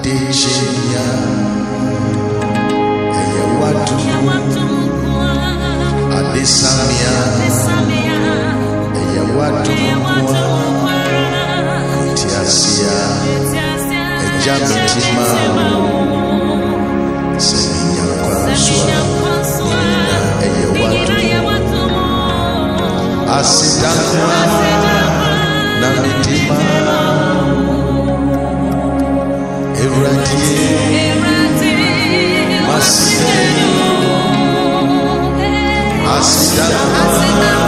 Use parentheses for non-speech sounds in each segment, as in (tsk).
adesenya ɛyɛ watumu adesamia ɛyɛ watumukua ntiasia ɛgya metima sɛ menyankwa nsoa menina ɛyɛ watumu asedankoa na metima Erradil, Macedo, Acidalma.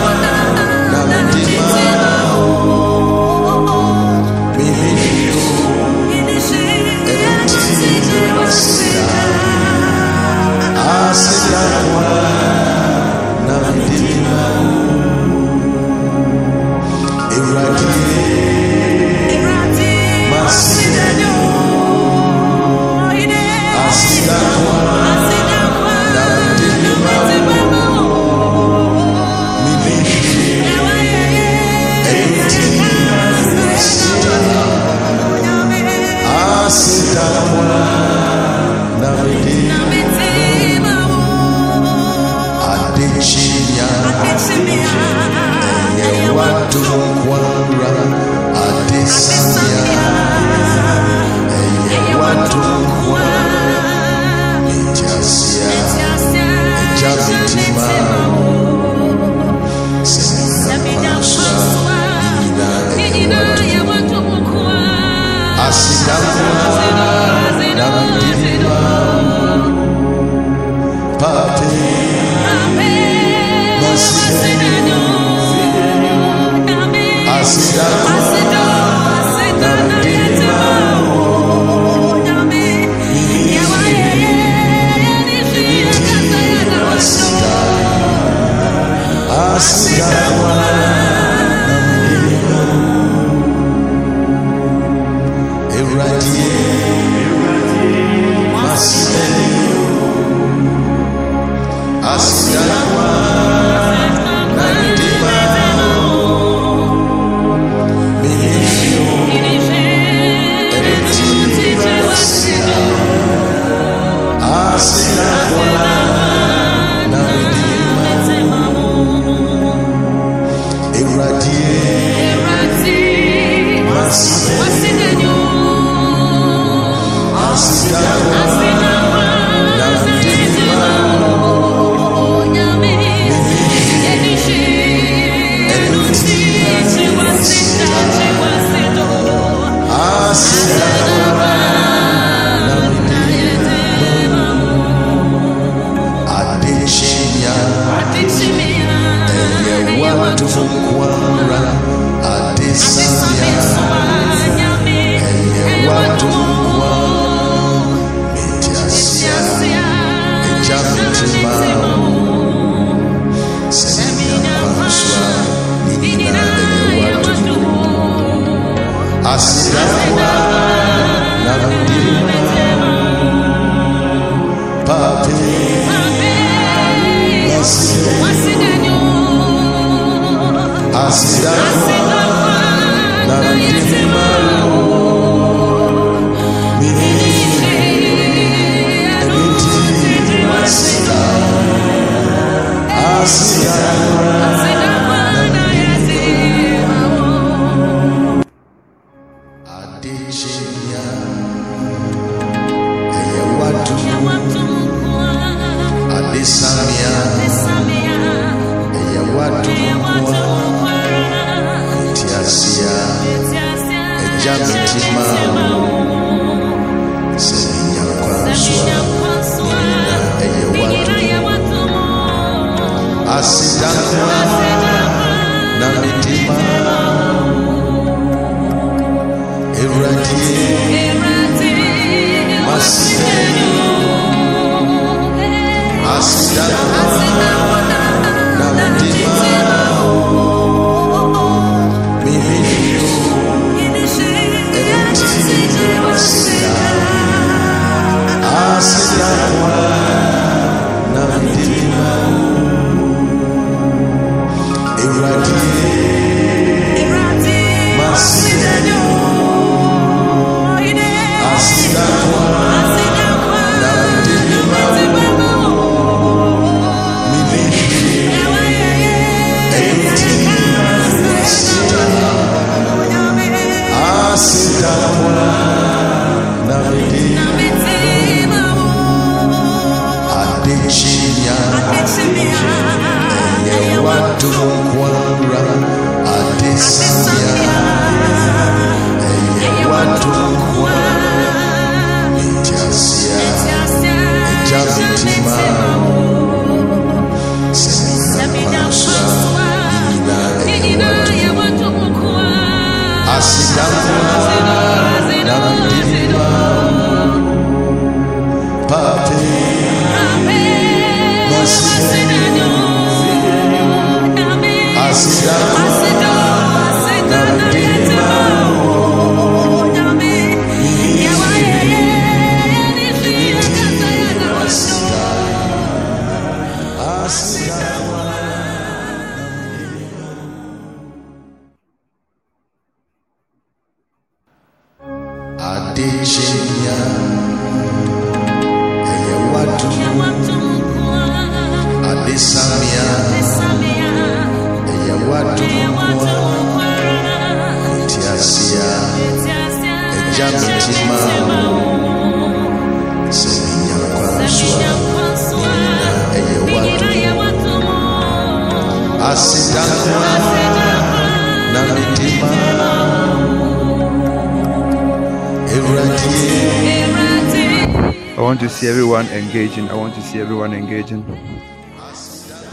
Everyone engaging.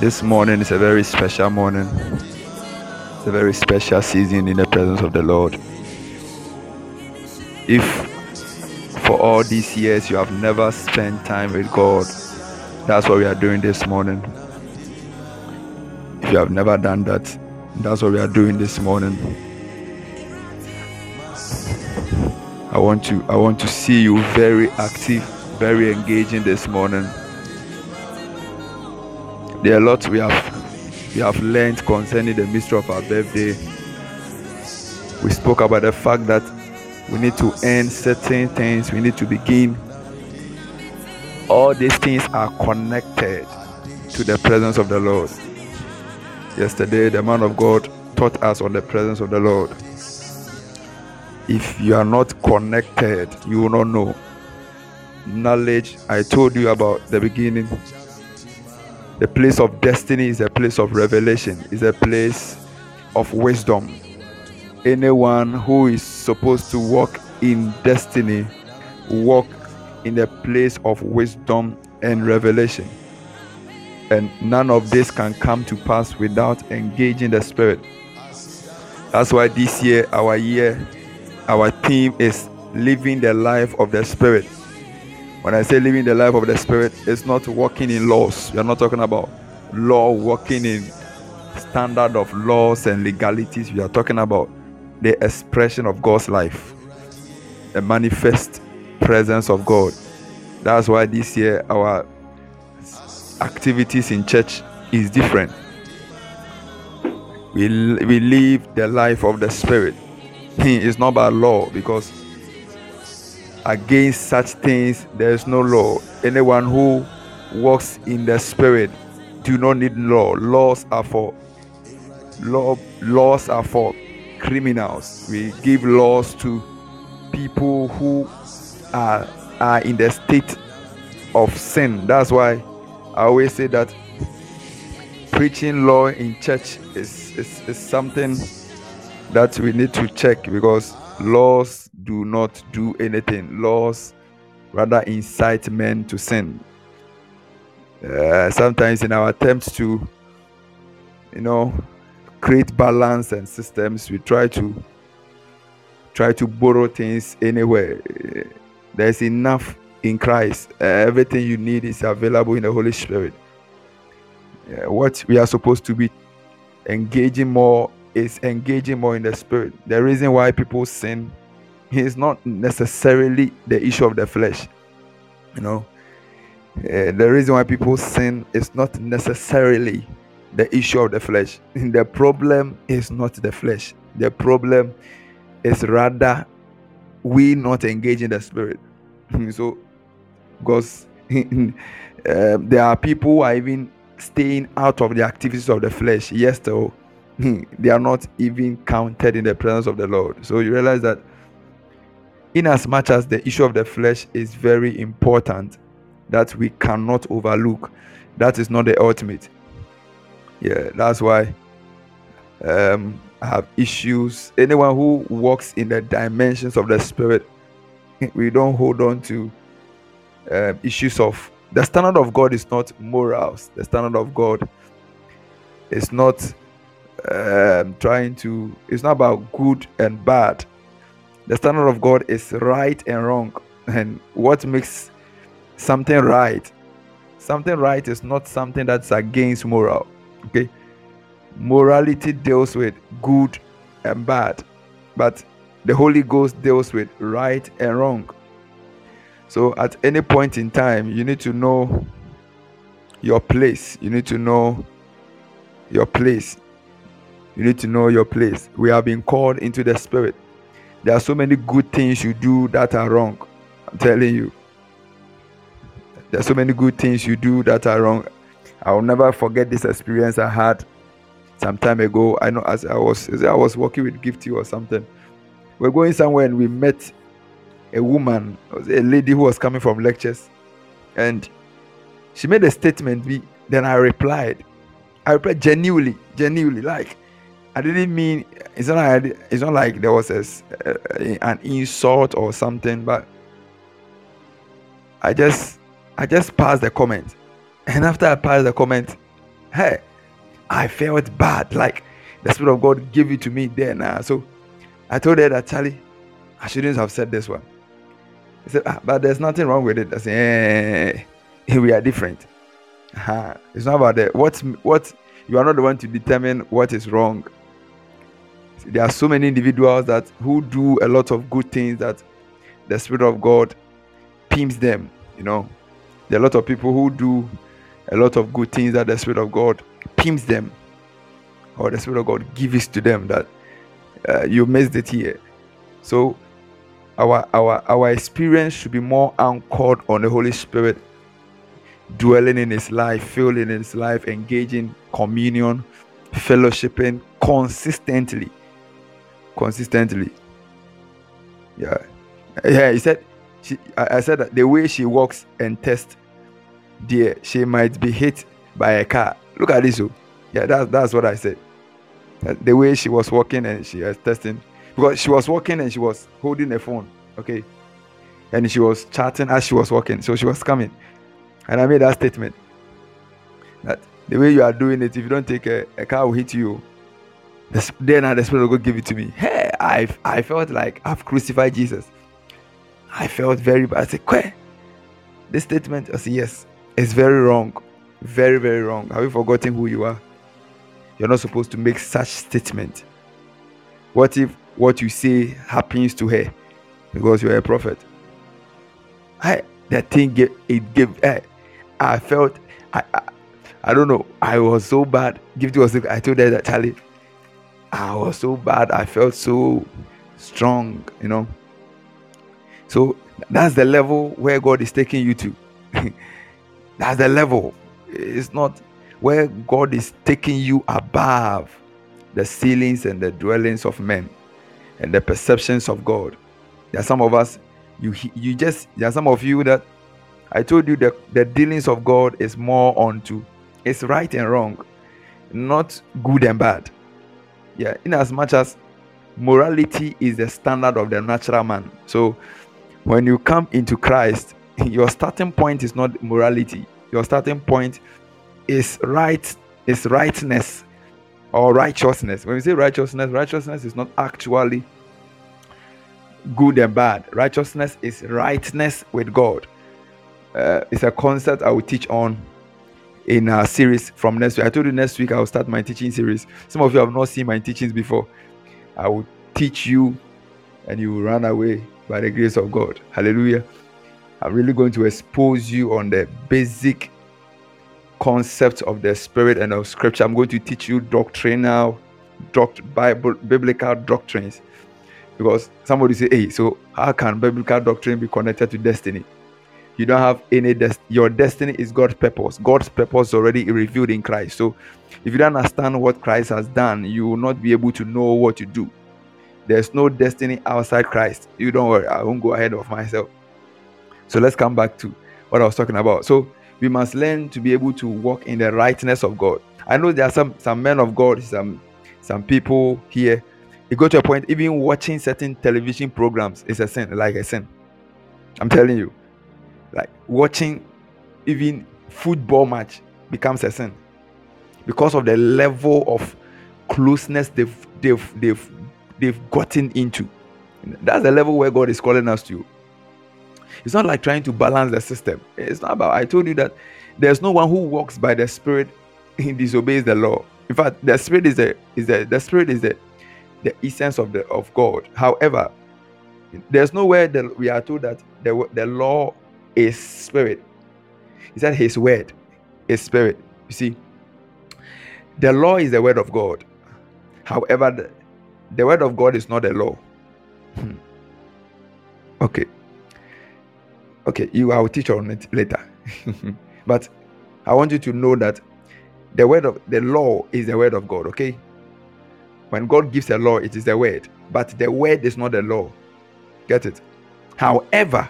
This morning is a very special morning. It's a very special season in the presence of the Lord. If for all these years you have never spent time with God, that's what we are doing this morning. If you have never done that, that's what we are doing this morning. I want to I want to see you very active, very engaging this morning. There are a lot we have we have learned concerning the mystery of our birthday. We spoke about the fact that we need to end certain things, we need to begin. All these things are connected to the presence of the Lord. Yesterday, the man of God taught us on the presence of the Lord if you are not connected, you will not know. Knowledge, I told you about the beginning. The place of destiny is a place of revelation, is a place of wisdom. Anyone who is supposed to walk in destiny, walk in the place of wisdom and revelation. And none of this can come to pass without engaging the spirit. That's why this year, our year, our theme is living the life of the spirit when i say living the life of the spirit it's not walking in laws. We are not talking about law walking in standard of laws and legalities. We are talking about the expression of god's life the manifest presence of god. That's why this year our activities in church is different. We, we live the life of the spirit. It's not by law because against such things there is no law. Anyone who walks in the spirit do not need law. Laws are for law laws are for criminals. We give laws to people who are are in the state of sin. That's why i always say that preaching law in church is is, is something that we need to check because laws do not do anything. Laws rather incite men to sin. Uh, sometimes, in our attempts to, you know, create balance and systems, we try to try to borrow things anywhere. There's enough in Christ. Uh, everything you need is available in the Holy Spirit. Uh, what we are supposed to be engaging more is engaging more in the spirit. The reason why people sin is not necessarily the issue of the flesh. You know, uh, the reason why people sin is not necessarily the issue of the flesh. (laughs) The problem is not the flesh. The problem is rather we not engaging the spirit. (laughs) so, because (laughs) um, there are people who are even staying out of the activities of the flesh. Yes, though they are not even counted in the presence of the Lord. So you realize that, in as the issue of the flesh is very important, that we cannot overlook, that is not the ultimate. Yeah, that's why um, I have issues. Anyone who walks in the dimensions of the spirit, we don't hold on to uh, issues of the standard of God is not morals. The standard of God is not um, trying to it's not about good and bad the standard of god is right and wrong. And what makes something right something right is not something that's against moral okay? Morality deals with good and bad but the holy ghost deals with right and wrong. So at any point in time you need to know your place. You need to know your place. You need to know your place. We have been called into the spirit. There are so many good things you do that are wrong. I'm telling you. There are so many good things you do that are wrong. I will never forget this experience I had some time ago. I know as I was as I was working with Gifty or something. We're going somewhere and we met a woman, a lady who was coming from lectures, and she made a statement. Then I replied. I replied genuinely, genuinely, like I didn't mean it's not like it's not like there was a, an insult or something, but I just I just passed the comment, and after I passed the comment, hey, I felt bad, like the spirit of God gave it to me there now. So I told her that Charlie, I shouldn't have said this one. He said, ah, but there's nothing wrong with it. I said, eh, (laughs) we are different. Uh-huh. It's not about that. What what you are not the one to determine what is wrong. There are so many individuals that who do a lot of good things that the Spirit of God pimps them. You know, there are a lot of people who do a lot of good things that the Spirit of God pimps them, or the Spirit of God gives to them that uh, you missed it here. So our our our experience should be more anchored on the Holy Spirit dwelling in his life, filling in his life, engaging communion, fellowshipping consistently. Consistently. Yeah. Yeah, he said she I, I said that the way she walks and tests there, she might be hit by a car. Look at this. Oh. Yeah, that's that's what I said. The way she was walking and she was testing because she was walking and she was holding a phone. Okay. And she was chatting as she was walking. So she was coming. And I made that statement that the way you are doing it, if you don't take a, a car will hit you. Then the Spirit will go give it to me. Hey, I I felt like I've crucified Jesus. I felt very bad. I said, Kwe, this statement, I said, yes, it's very wrong. Very, very wrong. Have you forgotten who you are? You're not supposed to make such statement. What if what you say happens to her because you're a prophet? I that thing gave, it gave eh, I felt I, I, I don't know. I was so bad. Give to us. I told her that Charlie. I was so bad. I felt so strong. You know. So that's the level where God is taking you to. (laughs) that's the level. It's not where God is taking you above the ceilings and the dwellings of men and the perceptions of God. There are some of us, you you just there are some of you that I told you that the dealings of God is more onto it's right and wrong, not good and bad. Yeah, in as much as morality is the standard of the natural man. So when you come into Christ, (laughs) your starting point is not morality. Your starting point is right, is rightness or righteousness. When we say righteousness, righteousness is not actually good and bad. Righteousness is rightness with God uh, it's a concept I will teach on in a series from next week. I told you next week I will start my teaching series. Some of you have not seen my teachings before. I will teach you and you will run away by the grace of God. Hallelujah. I'm really going to expose you on the basic concepts of the spirit and of scripture. I'm going to teach you doctrinal, doct- Bible, biblical doctrines. Because somebody say, hey, so how can biblical doctrine be connected to destiny? You don't have any des- your destiny is god's purpose. God's purpose already revealed in christ. So if you don't understand what christ has done you will not be able to know what to do. There's no destiny outside christ. You don't worry. I won't go ahead of myself. So let's come back to what i was talking about. So we must learn to be able to walk in the rightness of god. I know there are some some men of god some some people here. It got to a point even watching certain television programs is a sin like a sin. I'm telling you like watching even football match becomes a sin. Because of the level of closeness they've they've they've they've gotten into. That's the level where god is calling us to. It's not like trying to balance the system. It's not about i told you that there's no one who walks by the spirit (laughs) and disobeys the law. In fact the spirit is the is the the spirit is the the essence of the of god. However there's nowhere that we are told that the, the law is spirit. He said his word is spirit. You see, the law is the word of God. However, the, the word of God is not the law. Hmm. Okay. Okay, you I will teach on it later. (laughs) but I want you to know that the word of the law is the word of God, okay? When God gives a law, it is the word, but the word is not the law. Get it? However,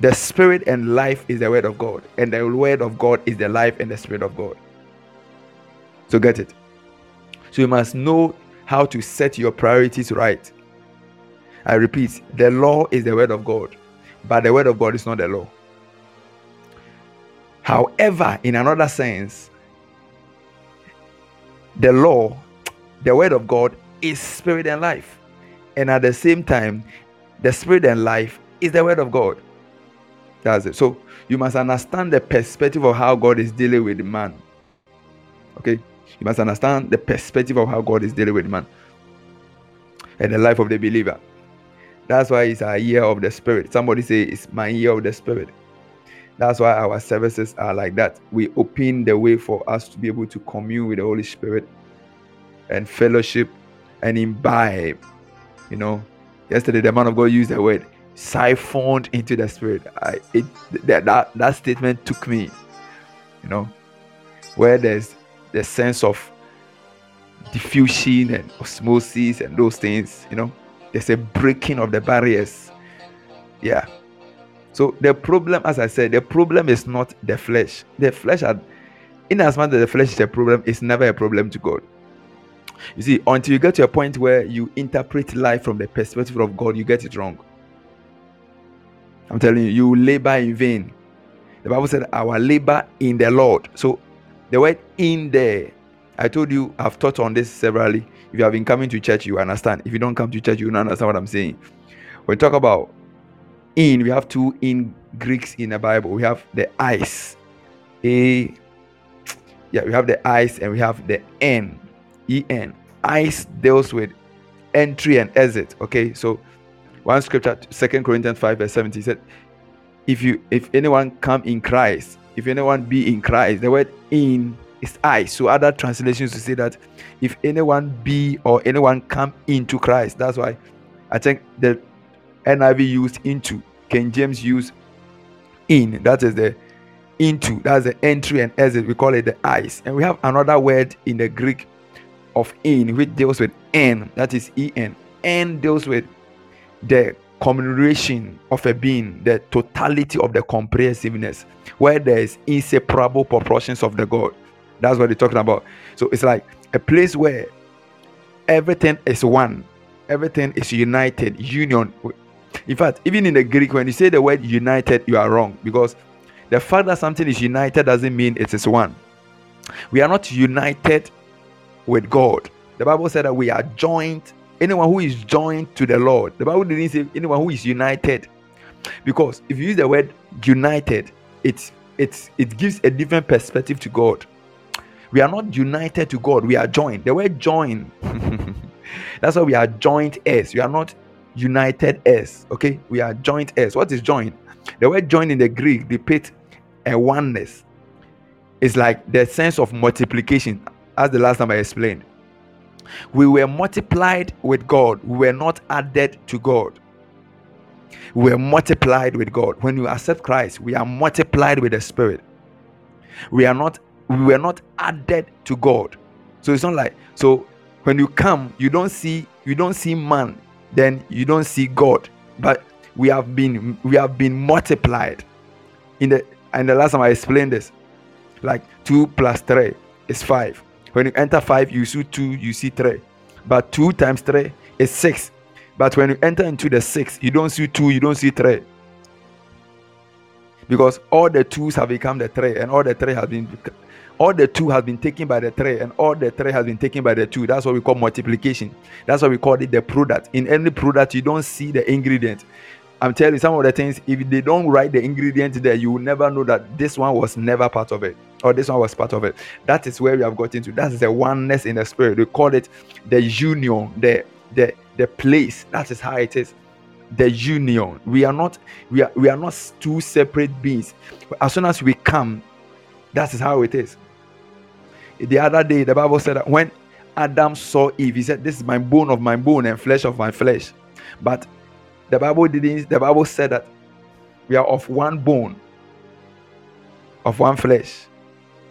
the spirit and life is the word of God, and the word of God is the life and the spirit of God. So get it. So you must know how to set your priorities right. I repeat, the law is the word of God, but the word of God is not the law. However, in another sense, the law, the word of God, is spirit and life. And at the same time, the spirit and life is the word of God. That's it. So you must understand the perspective of how God is dealing with man. Okay? You must understand the perspective of how God is dealing with man and the life of the believer. That's why it's a year of the spirit. Somebody say it's my year of the spirit. That's why our services are like that. We open the way for us to be able to commune with the Holy Spirit and fellowship and imbibe. You know, yesterday the man of God used the word siphoned into the spirit. I, it that, that that statement took me, you know, where there's the sense of diffusion and osmosis and those things, you know, there's a breaking of the barriers. Yeah, so the problem, as I said, the problem is not the flesh. The flesh, had, in as much as the flesh is a problem, it's never a problem to God. You see, until you get to a point where you interpret life from the perspective of God, you get it wrong. I'm telling you, you labor in vain. The Bible said, Our labor in the Lord. So the word in there, I told you, I've taught on this severally. If you have been coming to church, you understand. If you don't come to church, you don't understand what I'm saying. When we talk about in we have two in greeks in the bible we have the eyes a yeah we have the eyes and we have the n en eyes deals with entry and exit okay so one scripture second corinthians 5 verse 70 said if you if anyone come in christ if anyone be in christ the word in is I. So other translations to say that if anyone be or anyone come into Christ, that's why I think the NIV used into. King James used in. That is the into. That's the entry and exit. We call it the eyes. And we have another word in the Greek of in, which deals with n. That is en. N deals with the commemoration of a being, the totality of the comprehensiveness, where there is inseparable proportions of the God. That's what they're talking about. So it's like a place where everything is one, everything is united, union. In fact, even in the Greek, when you say the word united, you are wrong because the fact that something is united doesn't mean it is one. We are not united with God. The Bible said that we are joined. Anyone who is joined to the Lord, the Bible didn't say anyone who is united, because if you use the word united, it's it's it gives a different perspective to God. We are not united to God, we are joined. The word join, (laughs) that's why we are joint heirs. We are not united heirs. Okay, we are joint heirs. What is joined? The word "joined" in the Greek depicts a oneness. It's like the sense of multiplication, as the last time I explained. We were multiplied with God, we were not added to God. We were multiplied with God. When you accept Christ, we are multiplied with the Spirit. We are not we were not added to God. So it's not like so when you come, you don't see you don't see man, then you don't see God. But we have been we have been multiplied. In the and the last time I explained this, like two plus three is five. When you enter five, you see two, you see three. But two times three is six. But when you enter into the six, you don't see two, you don't see three. Because all the twos have become the three, and all the three have been all the two has been taken by the three and all the three has been taken by the two that's what we call multiplication that's what we call it the product in any product you don't see the ingredient i'm telling you some of the things if they don't write the ingredient there you will never know that this one was never part of it or this one was part of it. That is where we have got into. That's the oneness in the spirit. We call it the union the the the place. That is how it is. The union. We are not we are we are not two separate beings. As soon as we come that is how it is. The other day, the Bible said that when Adam saw Eve, he said, This is my bone of my bone and flesh of my flesh. But The Bible didn't. The Bible said that we are of one bone, of one flesh,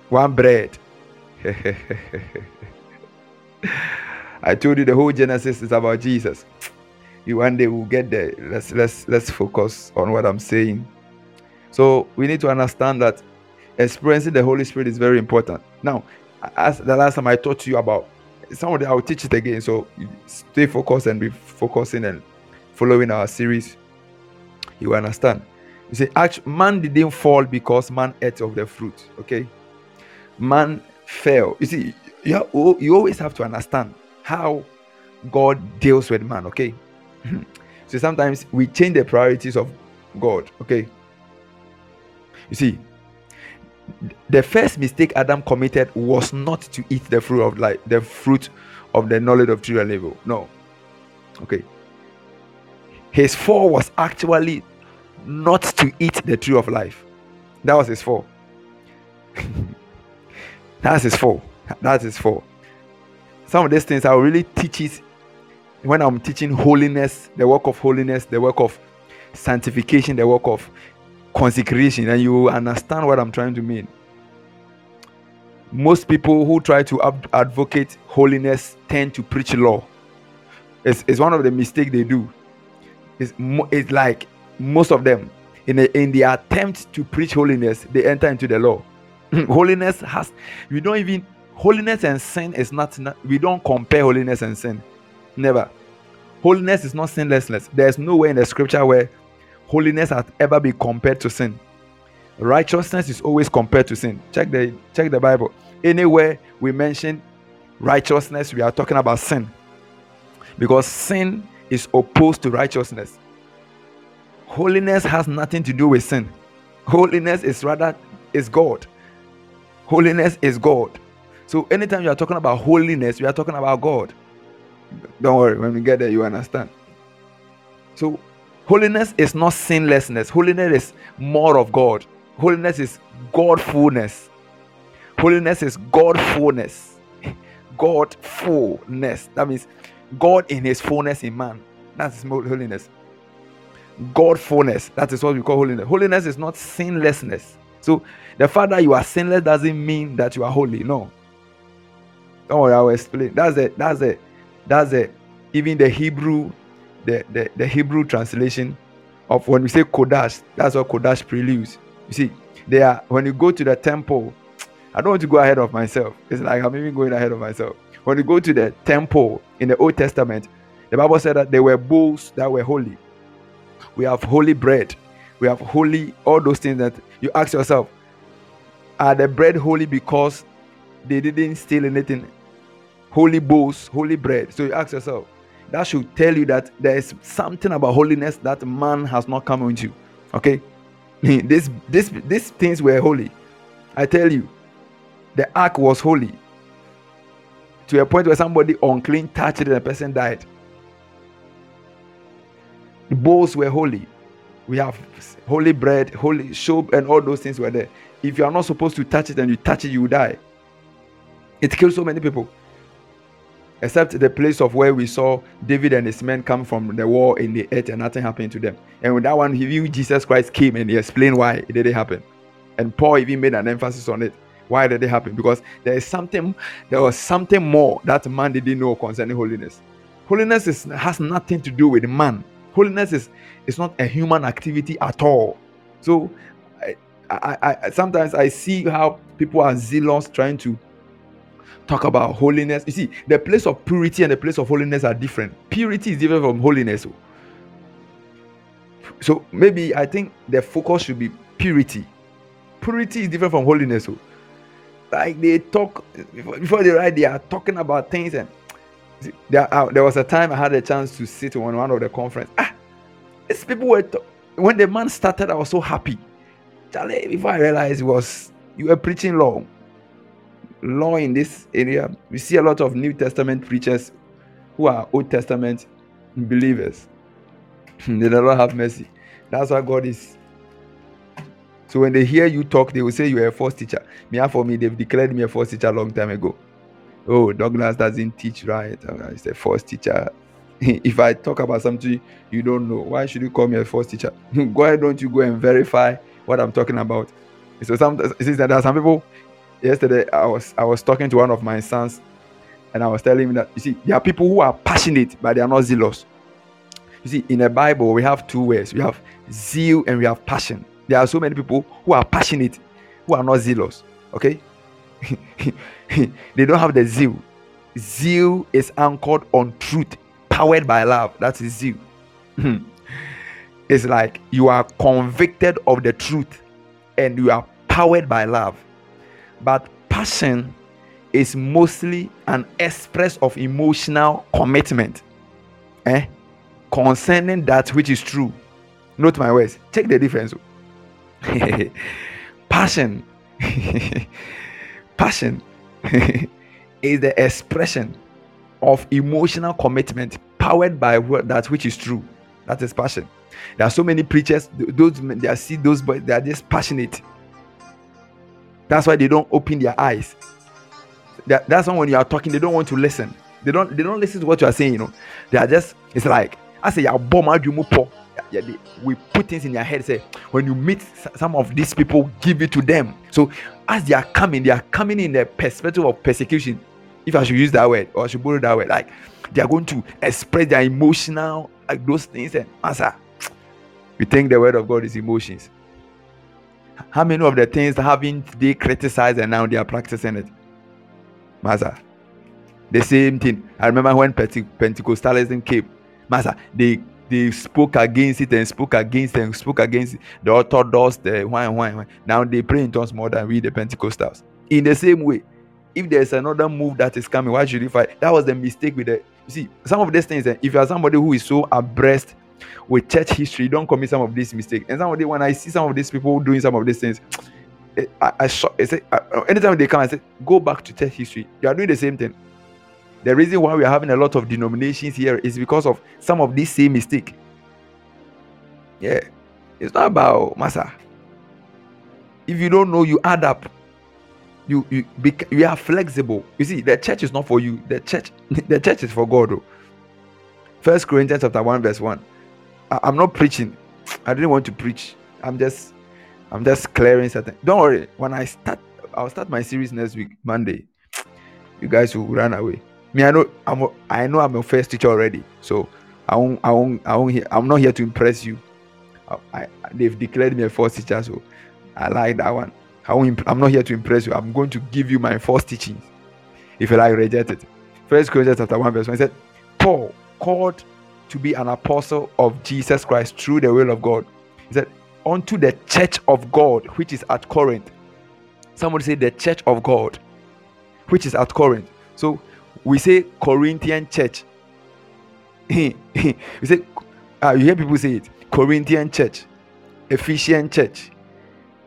one bread. (laughs) I told you the whole Genesis is about Jesus. You one day will get there. Let's let's let's focus on what I'm saying. So we need to understand that experiencing the Holy Spirit is very important. Now, as the last time I taught you about some of the, I'll teach it again. So stay focused and be focusing and following our series. You understand? You see, man didn't fall because man ate of the fruit. Okay, man fell. You see, you, you always have to understand how God deals with man. Okay, hmm. so sometimes we change the priorities of God. Okay, you see, the first mistake Adam committed was not to eat the fruit of life, the fruit of the knowledge of true and evil. No. Okay. His fall was actually not to eat the tree of life. That was his fall. (laughs) That's his fall. That's his fall. Some of these things I really teach it when I'm teaching holiness, the work of holiness, the work of sanctification, the work of consecration, and you understand what I'm trying to mean. Most people who try to advocate holiness tend to preach law. It's, it's one of the mistakes they do. It's, it's like most of them, in, a, in the attempt to preach holiness, they enter into the law. (laughs) holiness has, we don't even, holiness and sin is not, we don't compare holiness and sin. Never. Holiness is not sinlessness. There's nowhere in the scripture where holiness has ever been compared to sin. Righteousness is always compared to sin. Check the check the Bible. Anywhere we mention righteousness, we are talking about sin. Because sin is opposed to righteousness. Holiness has nothing to do with sin. Holiness is rather is God. Holiness is God. So anytime you are talking about holiness, we are talking about God. Don't worry, when we get there, you understand. So Holiness is not sinlessness. Holiness is more of God. Holiness is Godfulness. Holiness is Godfulness. (laughs) Godfulness. That means God in His fullness in man. That's holiness. Godfulness. That is what we call holiness. Holiness is not sinlessness. So the fact that you are sinless doesn't mean that you are holy. No. Don't worry, I will explain. That's it. That's it. That's it. Even the Hebrew the, the, the Hebrew translation of when we say Kodash, that's what Kodash preludes. You see, they are when you go to the temple, I don't want to go ahead of myself. It's like I'm even going ahead of myself. When you go to the temple in the Old Testament, the Bible said that there were bowls that were holy. We have holy bread. We have holy, all those things that you ask yourself, are the bread holy because they didn't steal anything? Holy bowls, holy bread. So you ask yourself, that should tell you that there is something about holiness that man has not come into. Okay, this this these things were holy. I tell you, the ark was holy to a point where somebody unclean touched it and the person died. The bowls were holy. We have holy bread, holy soap, and all those things were there. If you are not supposed to touch it and you touch it, you die. It kills so many people except the place of where we saw David and his men come from the war in the earth and nothing happened to them. And with that one, he viewed Jesus Christ came and he explained why it didn't happen. And Paul even made an emphasis on it. Why did it happen? Because there is something, there was something more that man didn't know concerning holiness. Holiness is, has nothing to do with man. Holiness is, is not a human activity at all. So I, I, sometimes I see how people are zealous trying to talk about holiness. You see, the place of purity and the place of holiness are different. Purity is different from holiness. So maybe I think the focus should be purity. Purity is different from holiness. Like they talk before they write, they are talking about things and there, uh, there was a time I had a chance to sit on one of the conference. Ah, these people were when the man started, I was so happy. Charlie, before I realized it was you were preaching law. law in this area. We see a lot of New Testament preachers who are Old Testament believers. Hmm, they don't have mercy. That's why God is. So when they hear you talk, they will say you are a false teacher. Me, ah, for me, they've declared me a false teacher a long time ago. Oh, Douglas doesn't teach right. Ah, he's a false teacher. (laughs) if I talk about something you don't know, why should you call me a false teacher? (laughs) why don't you go and verify what I'm talking about? So some there are some people. Yesterday, I was I was talking to one of my sons, and I was telling him that you see there are people who are passionate but they are not zealous. You see, in the Bible, we have two words: we have zeal and we have passion. There are so many people who are passionate, who are not zealous. Okay, (laughs) they don't have the zeal. Zeal is anchored on truth, powered by love. That is zeal. (clears throat) it's like you are convicted of the truth and you are powered by love. But passion is mostly an express of emotional commitment eh? concerning that which is true. Note my words. Check the difference. (laughs) passion. (laughs) passion (laughs) is the expression of emotional commitment powered by that which is true. That is passion. There are so many preachers, those they see those boys, they are just passionate. That's why they don't open their eyes. That, that's why when you are talking, they don't want to listen. They don't they don't listen to what you are saying, you know. They are just it's like I say you bomb we put things in their head. Say when you meet some of these people, give it to them. So as they are coming, they are coming in the perspective of persecution. If I should use that word or I should borrow that word, like they are going to express their emotional like those things and answer. We think the word of God is emotions. How many of the things haven't they criticized and now they are practicing it? Master. The same thing. I remember when Pentecostalism came. Master, they they spoke against it and spoke against it and spoke against it. The Orthodox, the why, why, why. Now they pray in tongues more than we, the Pentecostals. In the same way, if there's another move that is coming, why should you fight? That was the mistake with the. You see, some of these things, eh, if you are somebody who is so abreast with church history, don't commit some of these mistakes. And somebody, when I see some of these people doing some of these things, eh, I, I, I say, I, anytime they come, I say, go back to church history. You are doing the same thing. The reason why we are having a lot of denominations here is because of some of this same mistake. Yeah, it's not about massa. If you don't know, you add up. You you bec- you are flexible. You see, the church is not for you. The church (laughs) the church is for God. First Corinthians chapter one verse one. I, I'm not preaching. I didn't want to preach. I'm just I'm just clearing something. Don't worry. When I start, I'll start my series next week, Monday. You guys will run away me i know i'm a, i know i'm a first teacher already so i won't i won't i won't i'm not here to impress you I, I, they've declared me a first teacher so i like that one I won't, i'm not here to impress you i'm going to give you my first teachings if you like reject it first corinthians chapter 1 verse 1 said paul called to be an apostle of jesus christ through the will of god he said unto the church of god which is at corinth somebody say the church of god which is at corinth so we say Corinthian church. (laughs) we say, uh, you hear people say it Corinthian church, Ephesian church,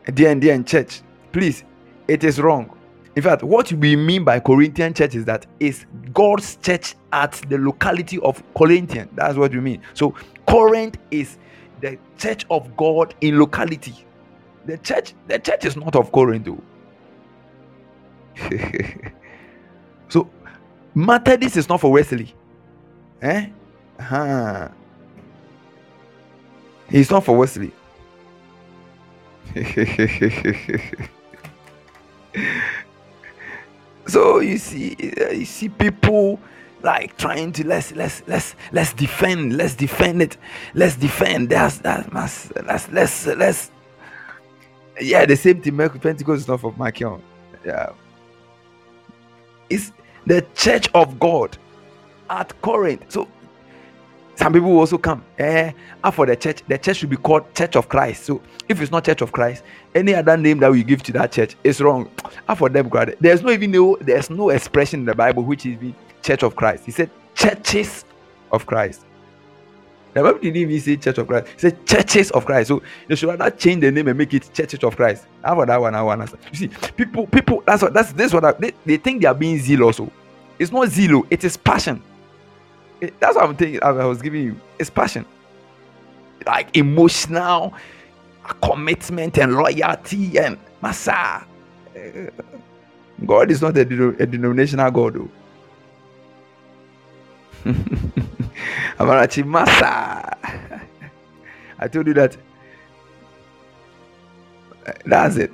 DNDN church. Please, it is wrong. In fact, what we mean by Corinthian church is that it's God's church at the locality of Corinthian. That's what we mean. So, Corinth is the church of God in locality. The church, the church is not of Corinth, though. (laughs) so Methodist is not for Wesley. Eh? Huh. He's not for Wesley. (laughs) so you see, uh, you see people like trying to let's let's let's let's defend, let's defend it, let's defend. That's that must let's let's let's yeah, the same thing. Pentecost is not for Michael. Yeah, it's the church of God at Corinth. So some people also come. Eh, for the church, the church should be called Church of Christ. So if it's not Church of Christ, any other name that we give to that church is wrong. (tsk) Ah, for them, there's no even no there's no expression in the Bible which is the Church of Christ. He said churches of Christ. The Bible didn't even say Church of Christ. He said churches of Christ. So you should rather change the name and make it Churches of Christ. How about that one? I want You see, people, people. That's what. That's this. What I, they, they think they are being zeal also. It's not zeal. It is passion. That's what I'm thinking. I was giving you. It's passion, like emotional commitment and loyalty and massa. Eh, God is not a, a denominational God. Though. Oh. (laughs) Amarachi Massa. (laughs) I told you that. Eh, that's it.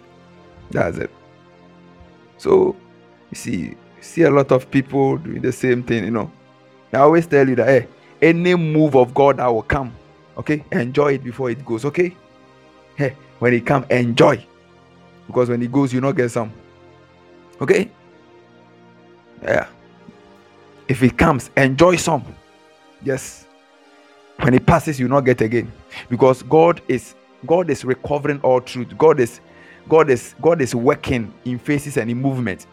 That's it. So you see, you see a lot of people doing the same thing, you know. I always tell you that hey, any move of God that will come, okay, enjoy it before it goes, okay? Hey, when it comes, enjoy. Because when it goes, you not get some. Okay? Yeah. If it comes, enjoy some. Yes. When it passes, you not get again. Because God is God is recovering all truth. God is God is God is working in faces and in movement.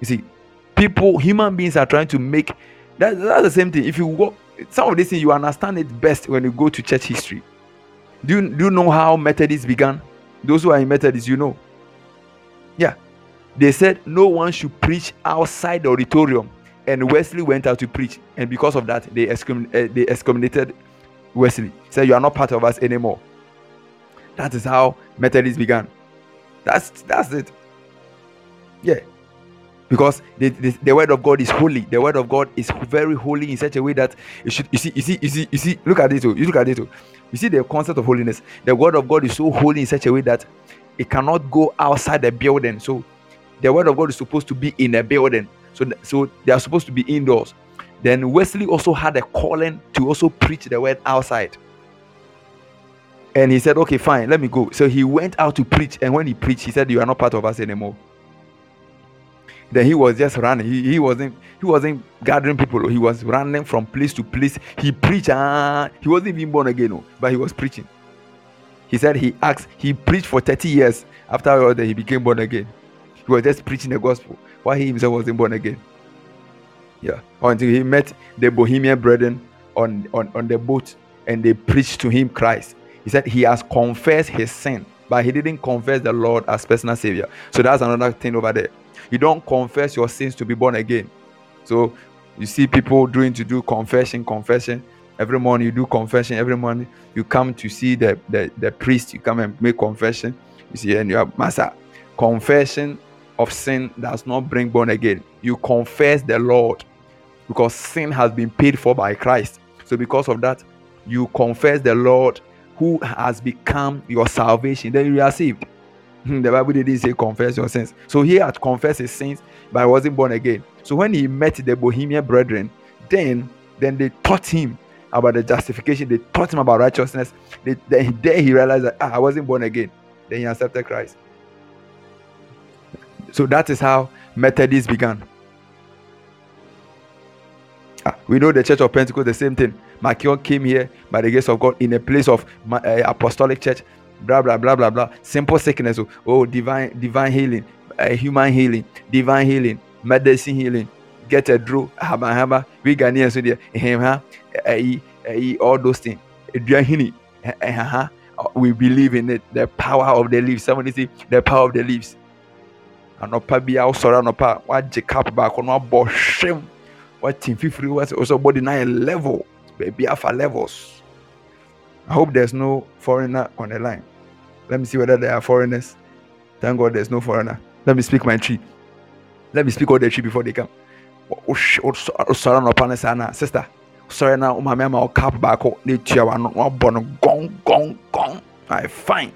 You see, people, human beings are trying to make that, that's the same thing. If you go some of these things you understand it best when you go to church history. Do you, do you know how Methodists began? Those who are in Methodists, you know. Yeah. They said no one should preach outside the auditorium. And Wesley went out to preach. And because of that, they, uh, they excommunicated Wesley. Said, You are not part of us anymore. That is how Methodists began. That's that's it. Yeah. Because the, the, the word of God is holy. The word of God is very holy in such a way that it should you see, you see, you see, you see, look at it. Oh, you look at it. Oh. You see the concept of holiness. The word of God is so holy in such a way that it cannot go outside the building. So the word of God is supposed to be in a building. So, so they are supposed to be indoors. Then Wesley also had a calling to also preach the word outside. And he said, Okay, fine, let me go. So he went out to preach. And when he preached, he said, You are not part of us anymore. Then he was just running. He, he wasn't he wasn't gathering people. He was running from place to place. He preached. Uh, he wasn't even born again, no, but he was preaching. He said he asked, he preached for 30 years. After all that, he became born again. He was just preaching the gospel while he himself wasn't born again. Yeah. Until he met the Bohemian brethren on, on, on the boat and they preached to him Christ. He said he has confessed his sin, but he didn't confess the Lord as personal savior. So that's another thing over there. You don't confess your sins to be born again. So you see people doing to do confession, confession. Every morning you do confession. Every morning you come to see the, the, the priest. You come and make confession. You see, and you have master. Confession of sin does not bring born again. You confess the Lord because sin has been paid for by Christ. So because of that, you confess the Lord who has become your salvation. Then you are saved. The Bible didn't say confess your sins. So he had confessed his sins, but he wasn't born again. So when he met the Bohemian brethren, then then they taught him about the justification. They taught him about righteousness. They, then there he realized that ah, I wasn't born again. Then he accepted Christ. So that is how Methodists began. Ah, we know the Church of Pentecost, the same thing. Marcion came here by the grace of God in a place of uh, apostolic church. Blah blah blah blah blah. Simple sickness. Oh, oh divine divine healing, uh, human healing, divine healing, medicine healing. Get a draw, haba haba. We Ghanaians so there. Eh, eh, Him ha, eh, all those things. Oh, we believe in it. The power of the leaves. Somebody say the power of the leaves. anɔpa bi a wosɔre anɔpa wagye cup baako na wabɔ hwɛm watim fifiri wɔsɛ body na yɛ level baabi afa levels i hope there's no foreigner on the line. Let me see whether there are foreigners. Thank god there's no foreigner. Let me speak my tree. Let me speak all the tree before they come. Anɔpa no saa na sister sɔre na maame ama wo cup baako na etua wa no wabɔ no gɔn gɔn gɔn ayi fine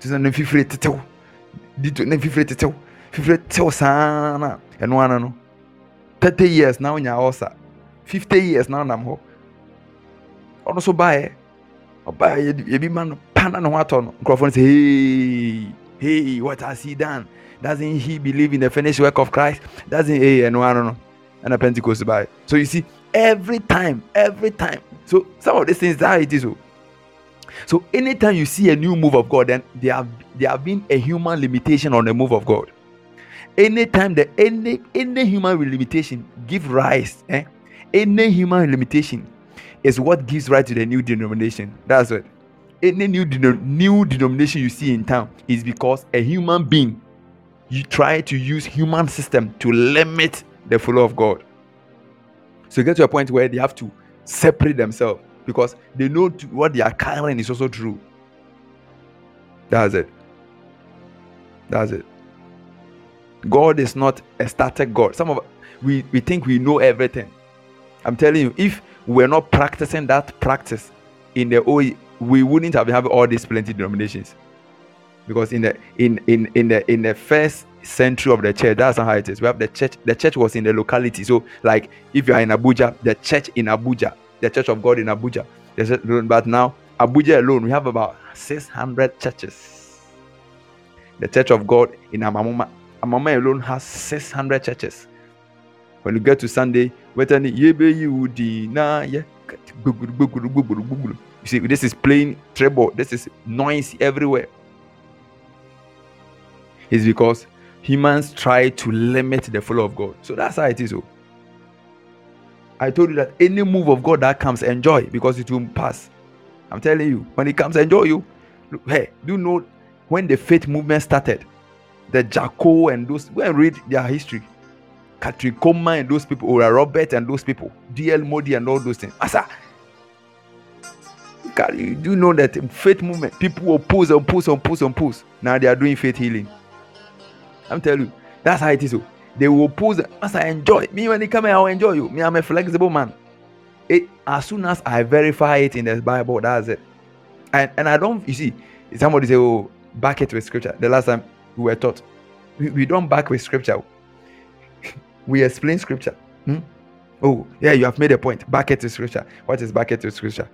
ti sɛ ne fifiri tetew dito ne fifiri tetew fifiri tew saa na ɛno no. Thirty years na wonya ɔsa fifty years na ɔnam hɔ ɔno nso baeɛ ɔbaeɛ yɛbi ma no pa na ho atɔ no nkurɔfoɔ no sɛ hey hey what has he done? Doesn't he believe in the finished work of Christ? Doesn't hey ɛno ano no ɛna Pentecost baeɛ so you see every time every time. So some of these things that it is so so anytime you see a new move of God then there have there have been a human limitation on the move of God. Anytime that any any human limitation give rise eh, any human limitation is what gives rise to the new denomination. That's it any new new denomination you see in town is because a human being you try to use human system to limit the flow of god. So you get to a point where they have to separate themselves because they know what they are carrying is also true. That's it. That's it. God is not a static God. Some of we, we think we know everything. I'm telling you, if we're not practicing that practice in the old, we wouldn't have having all these plenty denominations. Because in the in in in the in the first century of the church, that's how it is. We have the church. The church was in the locality. So, like if you are in Abuja, the church in Abuja, the Church of God in Abuja. But now Abuja alone, we have about 600 churches. The Church of God in Amamoma, Amama alone has 600 churches. When you get to Sunday, you see, this is playing treble, this is noise everywhere. It's because humans try to limit the flow of God. So that's how it is. Oh. I told you that any move of God that comes, enjoy because it will pass. I'm telling you, when it comes, enjoy you. Hey, do you know when the faith movement started? The Jack Coe and those, go and read their history. Kathryn Kuhlman and those people, or Robert and those people, D.L. Moody and all those things. Asa, you do know that faith movement, people oppose, oppose, oppose, oppose. Now they are doing faith healing. I'm telling you, that's how it is. Oh. They will oppose. As I enjoy me when they come here, I'll enjoy you. Me, I'm a flexible man. It as soon as I verify it in the Bible, that's it. And and I don't. You see, somebody say, "Oh, back it with scripture." The last time we were taught, we, we don't back with scripture. We explain scripture. Hmm? Oh, yeah, you have made a point. Back it to scripture. What is back it to scripture?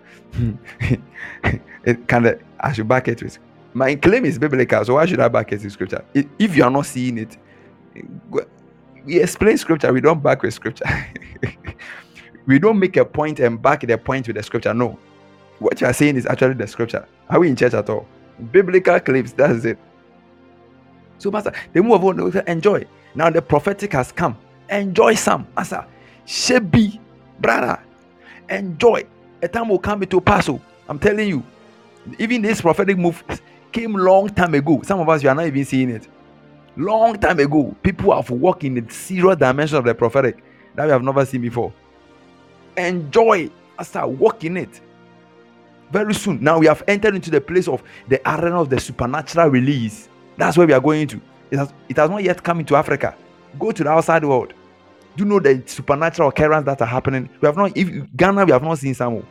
it kind of I should back it with. My claim is biblical, so why should I back it to scripture? If you are not seeing it, eh, we explain scripture, we don't back with scripture. (laughs) we don't make a point and back the point with the scripture. No. What you are saying is actually the scripture. Are we in church at all? Biblical claims, that's it. So, Master, they move on, enjoy. Now the prophetic has come. Enjoy some. Master, Shebi, brother, enjoy. A time will come to pass. Oh. I'm telling you. Even this prophetic move came long time ago. Some of us, you are not even seeing it long time ago, people have walked in the serious dimension of the prophetic that we have never seen before. Enjoy as I walk in it. Very soon, now we have entered into the place of the arena of the supernatural release. That's where we are going to. It has, it has not yet come into Africa. Go to the outside world. Do you know the supernatural occurrences that are happening? We have not, if Ghana, we have not seen some.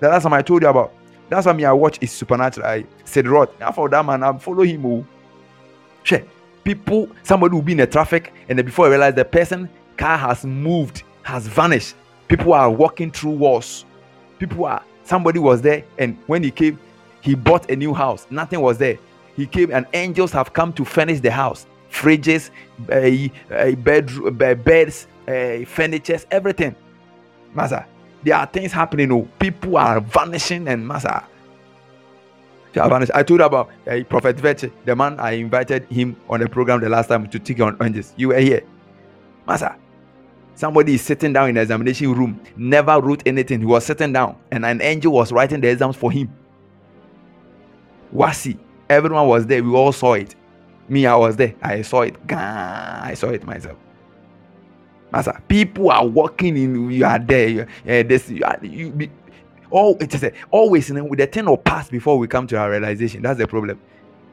Last time I told you about. That's why me I watch is supernatural. I said, Rod, now for that man, I follow him. Oh. Share people, somebody will be in the traffic, and then before I realize the person car has moved, has vanished. People are walking through walls. People are somebody was there, and when he came, he bought a new house. Nothing was there. He came, and angels have come to furnish the house. Fridges, uh, uh, bed, uh, beds, uh, furnitures, everything. Master, there are things happening. Oh, people are vanishing, and Master, I told about uh, Prophet Veche, the man I invited him on the program the last time to take on oranges. You were here. Master, somebody is sitting down in the examination room, never wrote anything. He was sitting down, and an angel was writing the exams for him. Wasi, everyone was there. We all saw it. Me, I was there. I saw it. I saw it myself. Master, people are walking in. You are there. You, uh, this, you, are, you, be, all it is a, always you know, with the thing will pass before we come to our realization. That's the problem.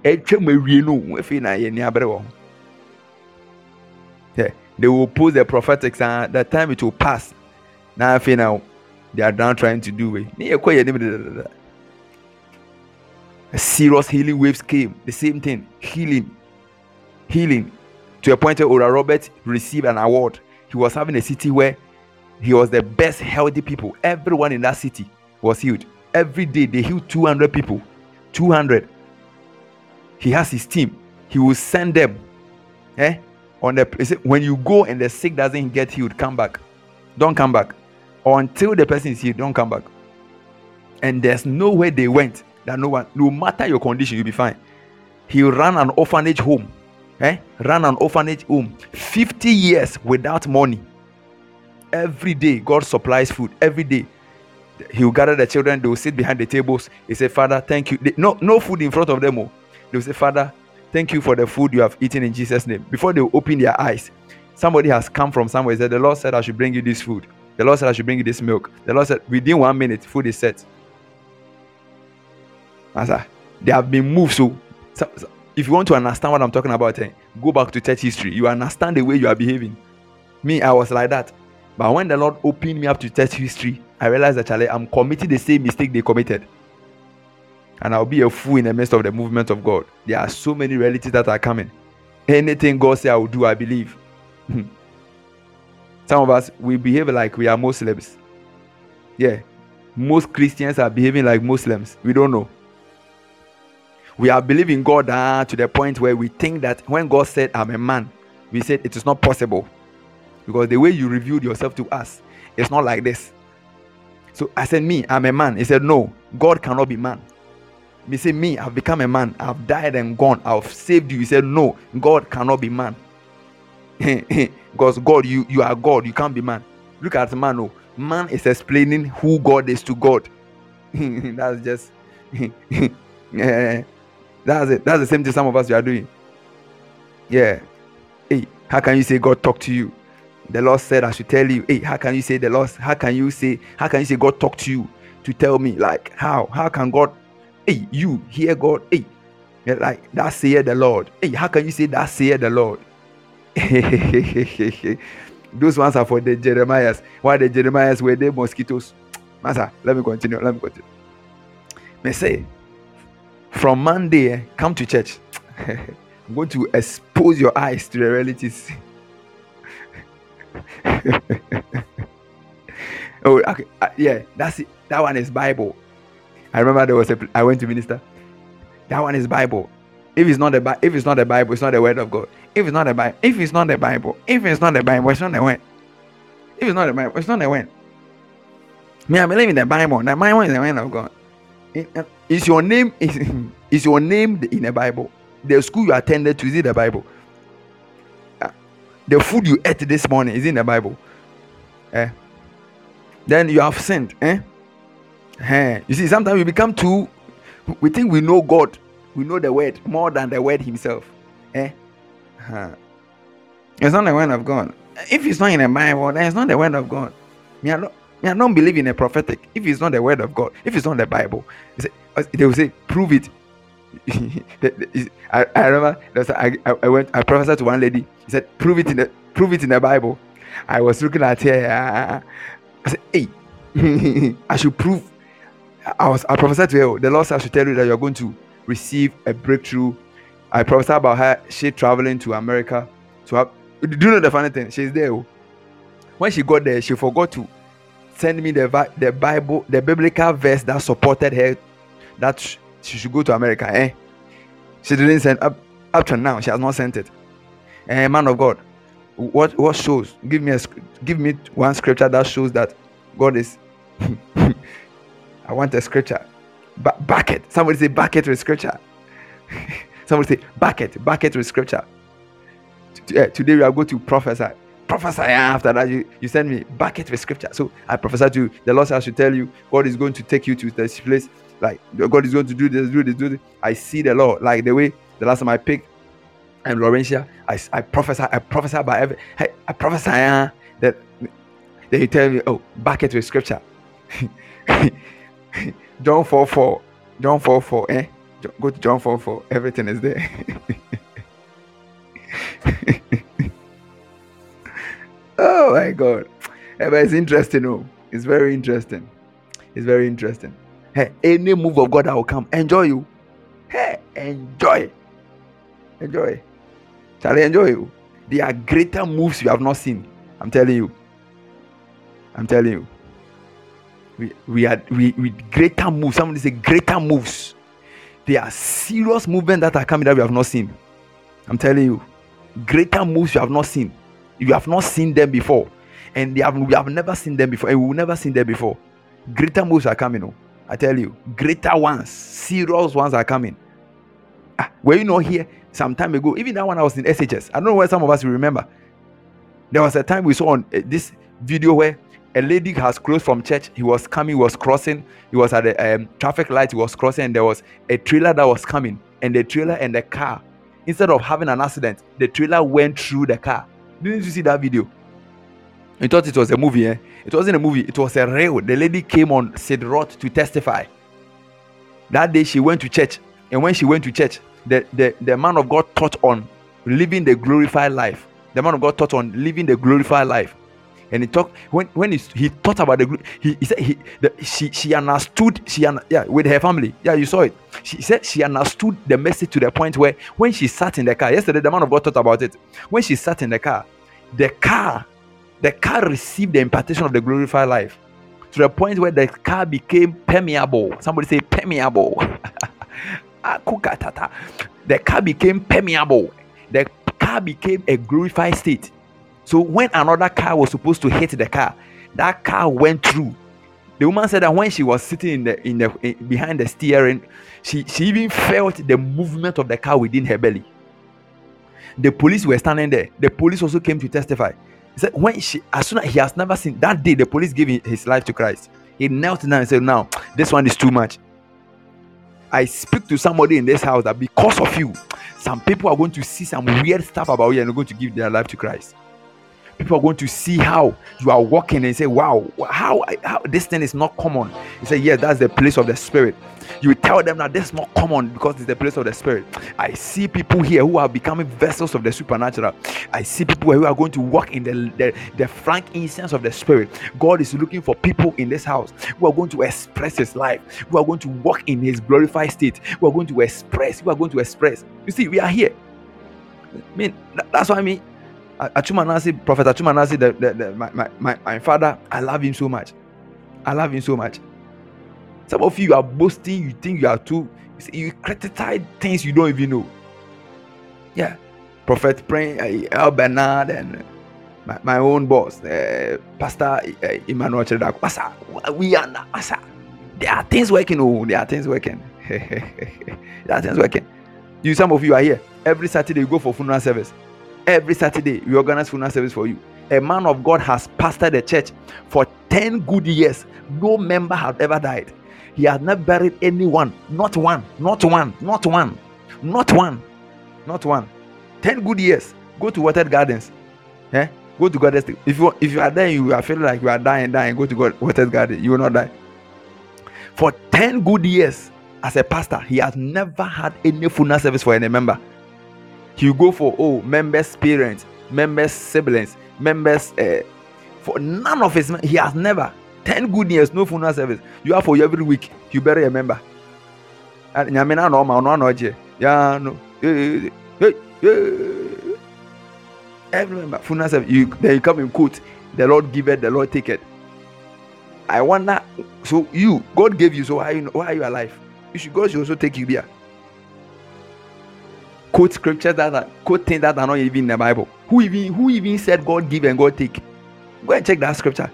Yeah, they will pose the prophetics and the time it will pass. Now I feel now they are now trying to do it. A serious healing waves came. The same thing. Healing. Healing. To a point where Oral Robert received an award. He was having a city where he was the best healthy people. Everyone in that city was healed. Every day they heal 200 people. 200. He has his team. He will send them. Eh? On the when you go and the sick doesn't get healed, come back. Don't come back. Or until the person is healed, don't come back. And there's nowhere they went that no one, no matter your condition, you'll be fine. He ran an orphanage home. Eh? Ran an orphanage home. 50 years without money. Every day, God supplies food. Every day he will gather the children, they will sit behind the tables. He said, Father, thank you. They, no, no food in front of them. Oh. They will say, Father, thank you for the food you have eaten in Jesus' name. Before they open their eyes, somebody has come from somewhere. Said, The Lord said, I should bring you this food. The Lord said, I should bring you this milk. The Lord said, Within one minute, food is set. Master, they have been moved. So, so, if you want to understand what I'm talking about, eh, go back to church history. You understand the way you are behaving. Me, I was like that. But when the Lord opened me up to church history, I realized that I'm committing the same mistake they committed. And I'll be a fool in the midst of the movement of God. There are so many realities that are coming. Anything God say I will do, I believe. Some of us we behave like we are Muslims. Yeah. Most Christians are behaving like Muslims. We don't know. We are believing God uh, to the point where we think that when God said, I'm a man, we said it is not possible. Because the way you revealed yourself to us, it's not like this. So I said, Me, I'm a man. He said, No, God cannot be man. Me say, Me, I've become a man. I've died and gone. I've saved you. He said, No, God cannot be man. (laughs) because God, you, you are God. You can't be man. Look at man. Oh, man is explaining who God is to God. (laughs) That's just yeah. (laughs) That's it. That's the same thing some of us are doing. Yeah. Hey, how can you say God talk to you? The Lord said I should tell you. Hey, how can you say the Lord? How can you say? How can you say God talk to you to tell me? Like how? How can God? Hey, you hear God? Hey, like that say the Lord. Hey, how can you say that say the Lord? (laughs) Those ones are for the Jeremiahs. Why the Jeremiahs were the mosquitoes? Master, let me continue. Let me continue. May say, from Monday, eh, come to church. (laughs) I'm going to expose your eyes to the realities. (laughs) oh, okay. Uh, yeah, that's it. That one is Bible. I remember there was a. I went to minister. That one is Bible. If it's not the if it's not the Bible, it's not the word of God. If it's not the Bible, if it's not the Bible, if it's not the Bible, it's not the word. If it's not the Bible, it's not the word. Me, I believe in the Bible. The Bible is the word of God. Uh, is your name is, (laughs) is your name in the Bible? The school you attended to is in the Bible. Uh, the food you ate this morning is in the Bible. Eh? Then you have sinned. Eh? Eh? You see, sometimes we become too. We think we know God we know the word more than the word himself. Eh? Huh. It's not the word of God. If it's not in the Bible, then it's not the word of God. I don't believe in a prophetic. If it's not the word of God, if it's not the Bible, uh, they will say, prove it. (laughs) I, I remember I, I went I prophesied to one lady. He said, prove it in the prove it in the Bible. I was looking at her. Ah, ah, ah. I said, hey, (laughs) I should prove. I was I prophesied to her. The Lord said I should tell you that you're going to receive a breakthrough. I prophesy about her. She traveling to America to have. Do you know the funny thing? She's there. Oh. When she got there, she forgot to send me the the Bible, the biblical verse that supported her that she should go to America. Eh? She didn't send up up to now. She has not sent it. Eh, man of God, what what shows? Give me a give me one scripture that shows that God is. (laughs) I want a scripture ba- back it. Somebody say back it with scripture. (laughs) Somebody say back it, back it with scripture. T- today we are going to prophesy. Prophesy after that. You, you send me back it with scripture. So I prophesy to you. The Lord says I should tell you, God is going to take you to this place. Like God is going to do this, do this, do this. I see the Lord. Like the way the last time I picked and Laurentia, I, I prophesy, I prophesy by every hey, I prophesy uh, that they tell me, oh, back it with scripture. (laughs) John 4 4. John 4 4. Eh? Go to John 4 4. Everything is there. (laughs) oh my God. Yeah, but it's interesting. Oh, it's very interesting. It's very interesting. Hey, any move of God that will come, enjoy you. Hey, enjoy. Enjoy. Shall I enjoy you? There are greater moves you have not seen. I'm telling you. I'm telling you we we are we with greater moves. Somebody say greater moves. There are serious movements that are coming that we have not seen. I'm telling you, greater moves you have not seen. You have not seen them before, and they have we have never seen them before, and we will never seen them before. Greater moves are coming. Oh, I tell you, greater ones, serious ones are coming. Ah, were you not here some time ago? Even that one I was in SHS. I don't know where some of us will remember. There was a time we saw on uh, this video where a lady has closed from church. He was coming, was crossing. He was at the um, traffic light, he was crossing, and there was a trailer that was coming. And the trailer and the car, instead of having an accident, the trailer went through the car. Didn't you see that video? You thought it was a movie, eh? It wasn't a movie, it was a real. The lady came on Sid Roth to testify. That day she went to church, and when she went to church, the, the, the man of God taught on living the glorified life. The man of God taught on living the glorified life and he talked when when he, he thought about the he, he said he the, she she understood she yeah with her family. Yeah you saw it. She said she understood the message to the point where when she sat in the car yesterday the man of god thought about it. When she sat in the car the car the car received the impartation of the glorified life to the point where the car became permeable. Somebody say permeable. (laughs) The car became permeable. The car became a glorified state so when another car was supposed to hit the car, that car went through. The woman said that when she was sitting in the in the in, behind the steering, she she even felt the movement of the car within her belly. The police were standing there. The police also came to testify. He said when she as soon as he has never seen that day, the police gave his life to Christ. He knelt down and said, "Now this one is too much." I speak to somebody in this house that because of you, some people are going to see some weird stuff about you and are going to give their life to Christ people are going to see how you are walking and say, Wow, how, how this thing is not common. You say, Yeah, that's the place of the spirit. You tell them that this is not common because it's the place of the spirit. I see people here who are becoming vessels of the supernatural. I see people who are going to walk in the, the, the frank incense of the spirit. God is looking for people in this house who are going to express his life, who are going to walk in his glorified state, who are going to express, who are going to express. You see, we are here. I mean, that's what I mean Achumanasi, Prophet Achumanasi, the, the, the, my, my, my, father, I love him so much. I love him so much. Some of you are boasting, you think you are too, you criticize things you don't even know. Yeah. Prophet praying, El Bernard and my, my own boss, uh, Pastor uh, Emmanuel Chedak. We are not, Pastor. There are things working. Oh, there are things working. (laughs) there are things working. You, some of you are here. Every Saturday you go for funeral service. Every Saturday, we organize funeral service for you. A man of God has pastored the church for 10 good years. No member has ever died. He has never buried anyone. Not one. Not one. Not one. Not one. Not one. 10 good years. Go to Watered Gardens. Eh? Go to Goddess. If you if you are there, you are feeling like you are dying, dying, go to God Watered Garden. You will not die. For 10 good years as a pastor, he has never had any funeral service for any member he go for oh members parents members siblings members uh, for none of his he has never. 10 good years no funeral service. You have for you every week you bury a member. And nyame na no ma no no je. Ya no. Hey, every member funeral service. You then you come in quote the lord give it the lord take it. I wonder so you god gave you so why you why are you alive? You should god also take you there quote scriptures that are quote things that are not even in the Bible. Who even who even said God give and God take? Go and check that scripture.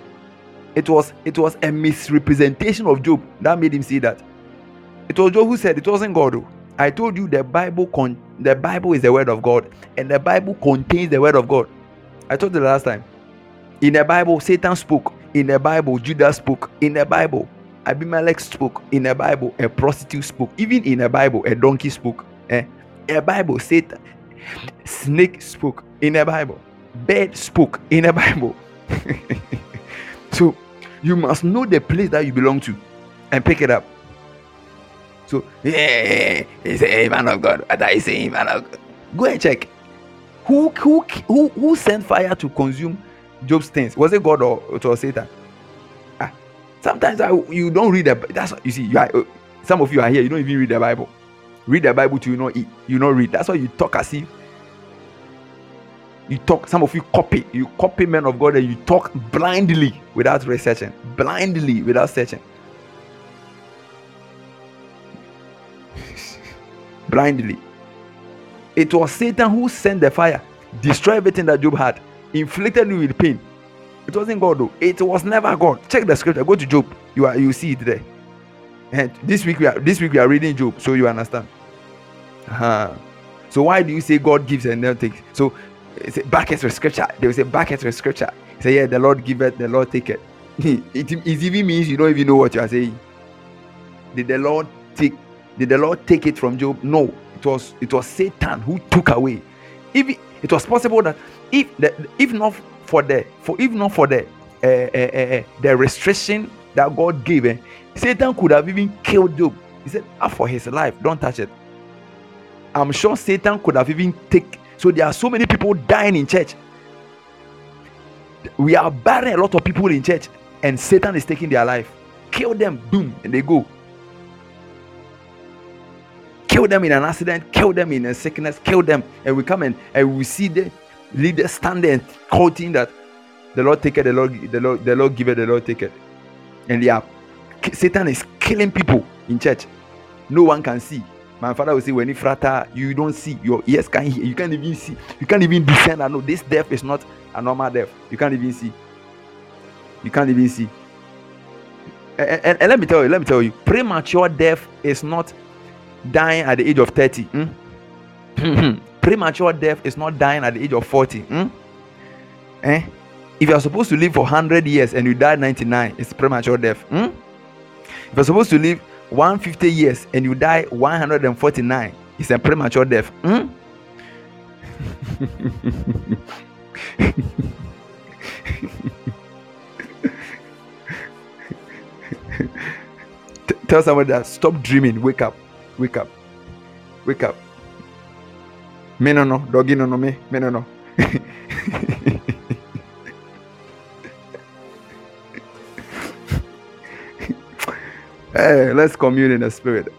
It was it was a misrepresentation of Job that made him see that. It was Job who said it wasn't God. Though. I told you the Bible con the Bible is the word of God, and the Bible contains the word of God. I told you the last time. In the Bible, Satan spoke. In the Bible, Judas spoke. In the Bible, Abimelech spoke. In the Bible, a prostitute spoke. Even in the Bible, a donkey spoke. Eh? A Bible, Satan, snake spoke in a Bible, bird spoke in a Bible. (laughs) so you must know the place that you belong to and pick it up. So yeah, he's a eh, man of God. I say, eh, man of God. Go and check. Who who who who sent fire to consume Job's things? Was it God or it was Satan? Ah, sometimes I, you don't read the. That's you see. You are, some of you are here. You don't even read the Bible read the Bible to you not eat, you not read. That's why you talk as if you talk. Some of you copy, you copy men of God, and you talk blindly without researching, blindly without searching. (laughs) blindly. It was Satan who sent the fire, destroyed everything that Job had, inflicted you with pain. It wasn't God though. It was never God. Check the scripture. Go to Job. You are you see it there. And this week we are this week we are reading Job, so you understand. Uh-huh. So why do you say God gives and then takes? So it's a bucket of scripture. They will say bucket of scripture. Say yeah, the Lord give it, the Lord take it. (laughs) it. It even means you don't even know what you are saying. Did the Lord take? Did the Lord take it from Job? No, it was it was Satan who took away. If it, it was possible that if the if not for the for if not for the uh, uh, uh, the restriction that God gave, eh, Satan could have even killed Job. He said, ah, for his life, don't touch it. I'm sure Satan could have even take. So there are so many people dying in church. We are burying a lot of people in church, and Satan is taking their life. Kill them, boom, and they go. Kill them in an accident, kill them in a sickness, kill them, and we come and, and we see the leader standing and quoting that the Lord take it, the Lord, the Lord, the Lord give it, the Lord take it. And they are Satan is killing people in church. No one can see. My father will say, when you fratter, you don't see. Your ears can't hear. You can't even see. You can't even discern. I know this death is not a normal death. You can't even see. You can't even see. And, and, and let me tell you, let me tell you, premature death is not dying at the age of 30. Hmm? (clears throat) premature death is not dying at the age of 40. Hmm? Eh? If you are supposed to live for 100 years and you die 99, it's premature death. Hmm? If you're supposed to live 150 years and you die 149, it's a premature death. Hmm? tell somebody that stop dreaming, wake up, wake up, wake up. Me no no, doggy no no me, me no no. (laughs) Hey, let's commune in the spirit.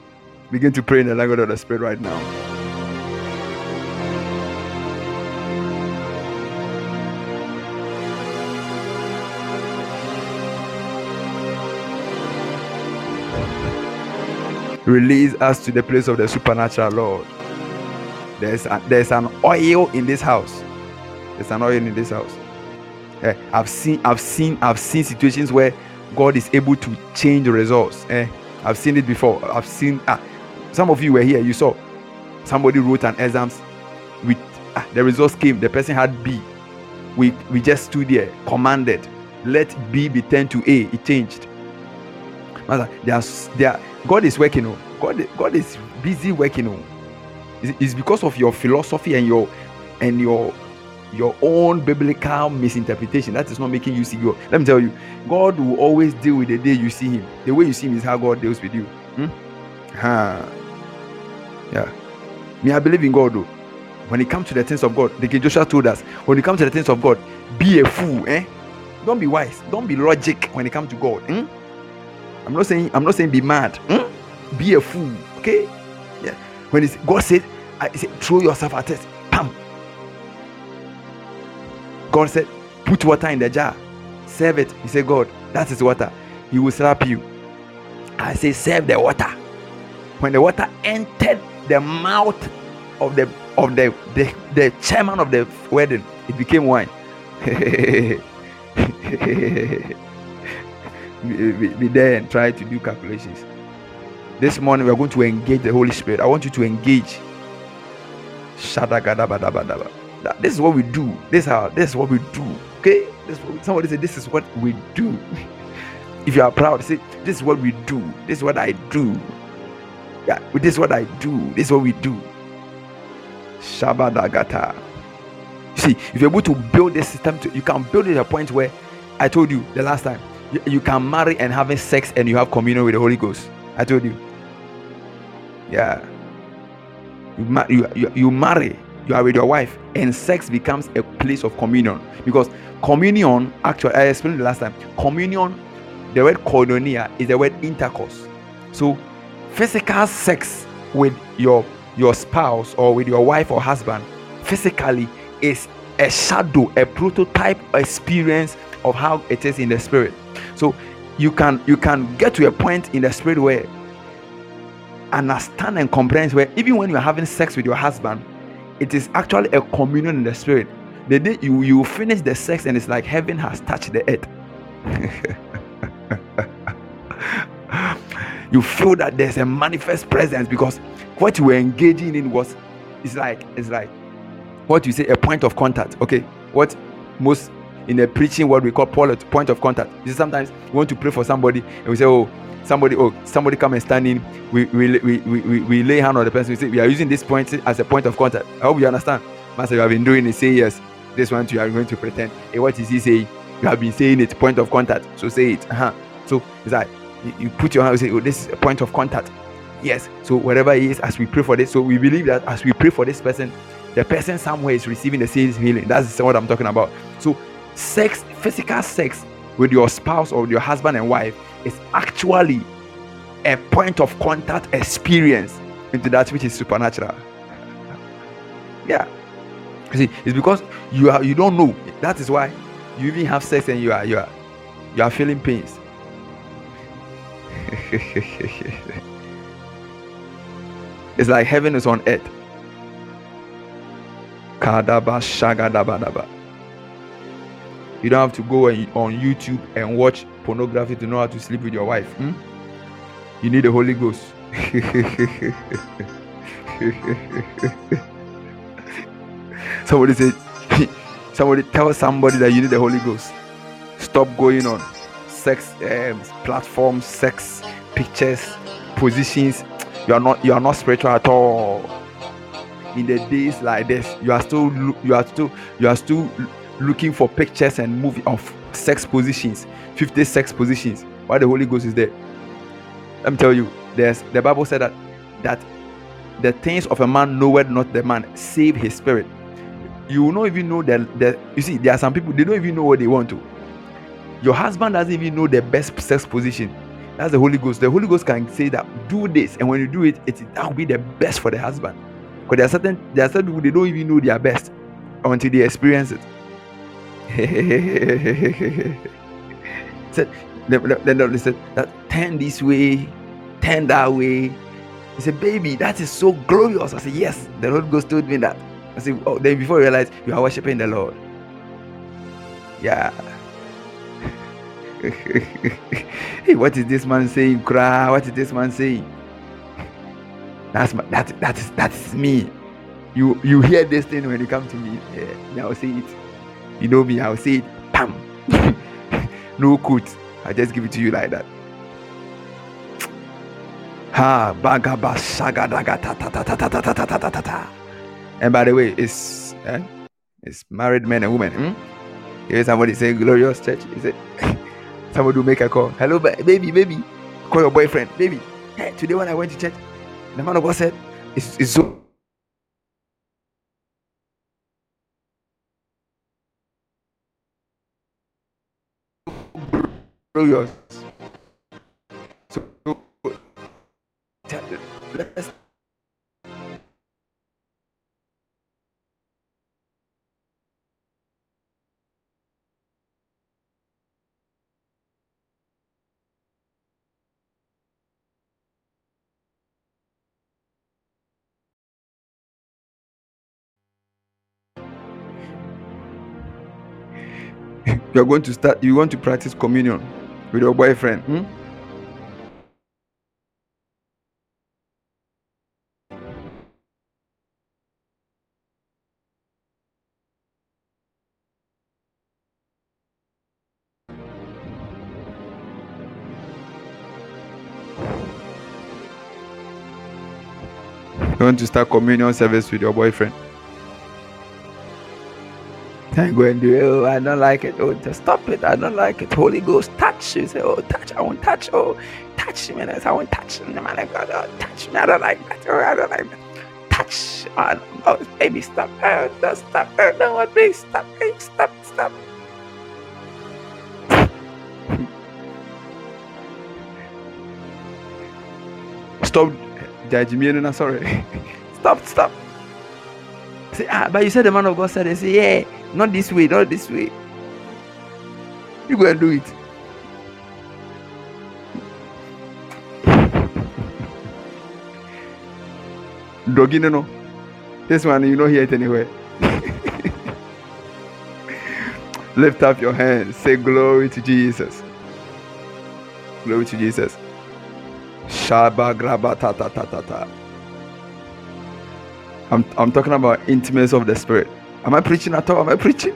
Begin to pray in the language of the spirit right now. Release us to the place of the supernatural, Lord. There's, a, there's an oil in this house. There's an oil in this house. Eh, I've seen, I've seen, I've seen situations where God is able to change the results. Eh? I've seen it before. I've seen ah, some of you were here, you saw somebody wrote an exams with ah, the results came, the person had B. We we just stood there, commanded, let B be turned to A. It changed. Master, there's there God is working on. Oh. God, God is busy working on. Oh. It's because of your philosophy and your and your your own biblical misinterpretation. That is not making you see God. Let me tell you, God will always deal with the day you see Him. The way you see Him is how God deals with you. Hmm? Ha. Yeah. Me, I believe in God though. When it comes to the things of God, the Joshua told us, when it comes to the things of God, be a fool, eh? Don't be wise. Don't be logic when it comes to God. Hmm? I'm not saying I'm not saying be mad. Hmm? Be a fool. Okay? Yeah. When it's God said, I said, throw yourself at test. God said, Put water in the jar, serve it. He said, God, that is water. He will slap you. I say, Serve the water. When the water entered the mouth of the of the the, the chairman of the wedding, it became wine. (laughs) be, be, there and try to do calculations. This morning we are going to engage the Holy Spirit. I want you to engage. Shadagadabadabadaba. That, this is what we do. This is how. This is what we do. Okay. This somebody say this is what we do. (laughs) if you are proud, say this is what we do. This is what I do. Yeah, this is what I do. This is what we do. Shabadagata. See, if you're able to build this system, to, you can build it at a point where I told you the last time you, you can marry and having sex and you have communion with the Holy Ghost. I told you. Yeah. You, you, you marry you are with your wife and sex becomes a place of communion. Because communion actually i explained the last time communion the word koinonia is the word intercourse. So physical sex with your your spouse or with your wife or husband physically is a shadow a prototype experience of how it is in the spirit. So you can you can get to a point in the spirit where understand and comprehend where even when you're having sex with your husband it is actually a communion in the spirit. The day you, you finish the sex and it's like heaven has touched the earth. (laughs) you feel that there's a manifest presence because what you were engaging in was it's like it's like what you say a point of contact. Okay, what most in the preaching what we call point of contact. You see, sometimes we want to pray for somebody and we say, Oh, somebody oh somebody come and stand in. We we, we, we, we lay hand on the person. We say we are using this point as a point of contact. I hope you understand. Master you have been doing it say yes. This one you are going to pretend. Hey what is he saying? You have been saying it point of contact. So say it. Uh-huh. so it's like you, put your hand and say oh this is a point of contact. Yes. So whatever it is as we pray for this so we believe that as we pray for this person the person somewhere is receiving the same healing. That's what i'm talking about. So sex, physical sex with your spouse or your husband and wife is actually a point of contact experience into that which is supernatural. (laughs) Yeah. See, it's because you are you don't know. That is why you even have sex and you are you are you are feeling pains. (laughs) it's like heaven is on earth. Kadaba shagadabadaba. You don't have to go on YouTube and watch pornography to know how to sleep with your wife. Hmm? You need the Holy Ghost. (laughs) somebody said, (laughs) somebody tell somebody that you need the Holy Ghost. Stop going on sex um, platforms, sex pictures, positions. You are not you are not spiritual at all. In the days like this, you are still you are still you are still looking for pictures and movie of sex positions, 50 sex positions. Why the Holy Ghost is there? Let me tell you, there's the Bible said that that the things of a man knoweth not the man, save his spirit. You will not even know that that you see, there are some people they don't even know what they want to. Your husband doesn't even know the best sex position. That's the Holy Ghost. The Holy Ghost can say that do this, and when you do it, it that will be the best for the husband. Because there are certain there are certain people they don't even know their best until they experience it. (laughs) said, then they said that turn this way, turn that way. He said, baby, that is so glorious. I said, yes. The Lord Ghost told me that. I said, oh, then before you realize you are worshiping the Lord. Yeah. (laughs) hey, what is this man saying? Cry. What is this man saying? That's my, that that is that's me. You you hear this thing when you come to me. Yeah, I'll say it. You know me, I'll say it. Pam. no quote. I just give it to you like that. Ha bagaba saga daga ta ta ta ta ta ta ta ta ta ta ta. And by the way, it's eh, it's married men and women. Hmm? Hear somebody say glorious church. Is it? Somebody will make a call. Hello, baby, baby. Call your boyfriend, baby. Hey, today when I went to church, the man of God said, "It's, it's so." So let's (laughs) you are going to start you want to practice communion with your boyfriend hmm? you want to start communion service with your boyfriend then go and do. Oh, I don't like it. Oh, just stop it. I don't like it. Holy Ghost, touch. You say, Oh, touch. I won't touch. Oh, touch me. I won't touch. The man of God, oh, touch me. I don't like that. Oh, I don't like that. Touch. Oh, oh baby, stop. Oh, don't stop. Oh, no, what, please stop. Please stop. Stop. (laughs) Stop judging me. No, sorry. (laughs) stop. Stop. Say, ah, but you said the man of God said, they say, yeah. Not this way, not this way. You go and do it. Doggy, no, no. This one, you don't hear it anywhere. (laughs) Lift up your hands. Say glory to Jesus. Glory to Jesus. Shaba graba ta ta ta ta ta. I'm, I'm talking about intimacy of the spirit. Am I preaching at all? Am I preaching?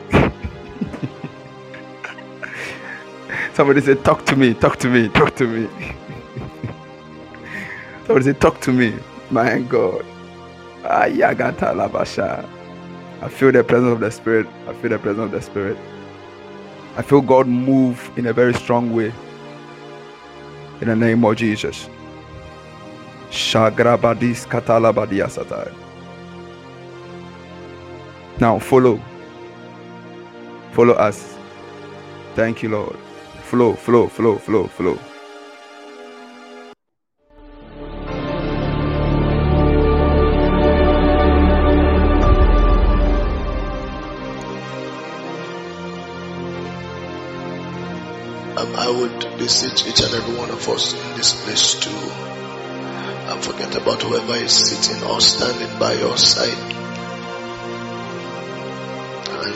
Somebody said, Talk to me, talk to me, talk to me. Somebody said, Talk to me. My God. I feel the presence of the Spirit. I feel the presence of the Spirit. I feel God move in a very strong way. In the name of Jesus. Shagrabadis katalabadiasatai. Now follow. Follow us Thank you, Lord. Flow, flow, flow, flow, flow. I would beseech each and every one of us in this place to forget about whoever is sitting or standing by your side.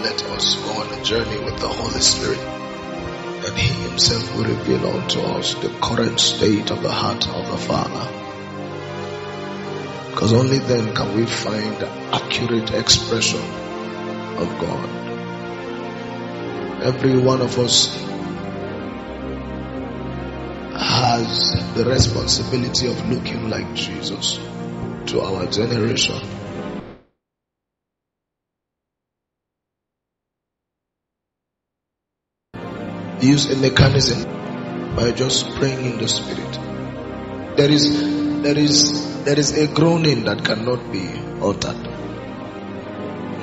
And let us go on a journey with the Holy Spirit. That He Himself will reveal unto us the current state of the heart of the Father. Because only then can we find accurate expression of God. Every one of us has the responsibility of looking like Jesus to our generation. Use a mechanism by just praying in the spirit. There is there is there is a groaning that cannot be altered.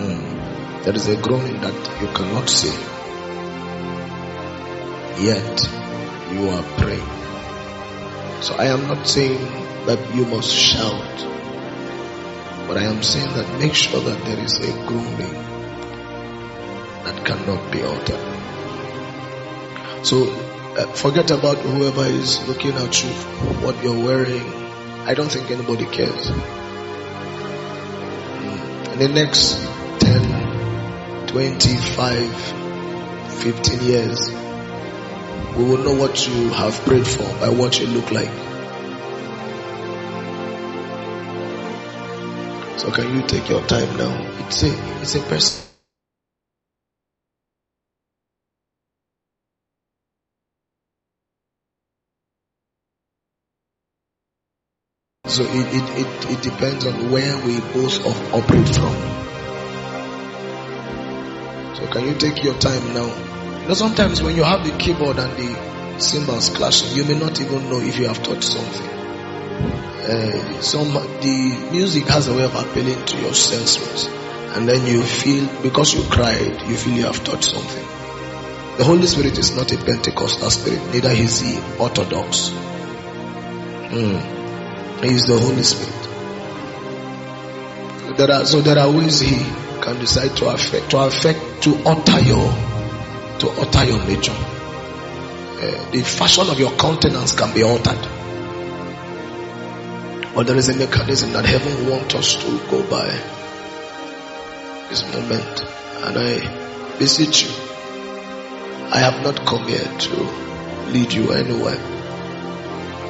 Mm. There is a groaning that you cannot say. Yet you are praying. So I am not saying that you must shout, but I am saying that make sure that there is a groaning that cannot be altered. So uh, forget about whoever is looking at you, what you're wearing. I don't think anybody cares. Mm. In the next 10, 25, 15 years, we will know what you have prayed for by what you look like. So can you take your time now? It's a it's a person. So it, it, it, it depends on where we both of operate from. So can you take your time now? You know, sometimes when you have the keyboard and the cymbals clashing, you may not even know if you have touched something. Uh, some the music has a way of appealing to your senses, and then you feel because you cried, you feel you have touched something. The Holy Spirit is not a Pentecostal spirit, neither is he Orthodox. Mm. He is the Holy Spirit. There are so there are ways he can decide to affect to affect to alter your to alter your nature. Uh, the fashion of your countenance can be altered. But there is a mechanism that heaven wants us to go by this moment. And I beseech you, I have not come here to lead you anywhere.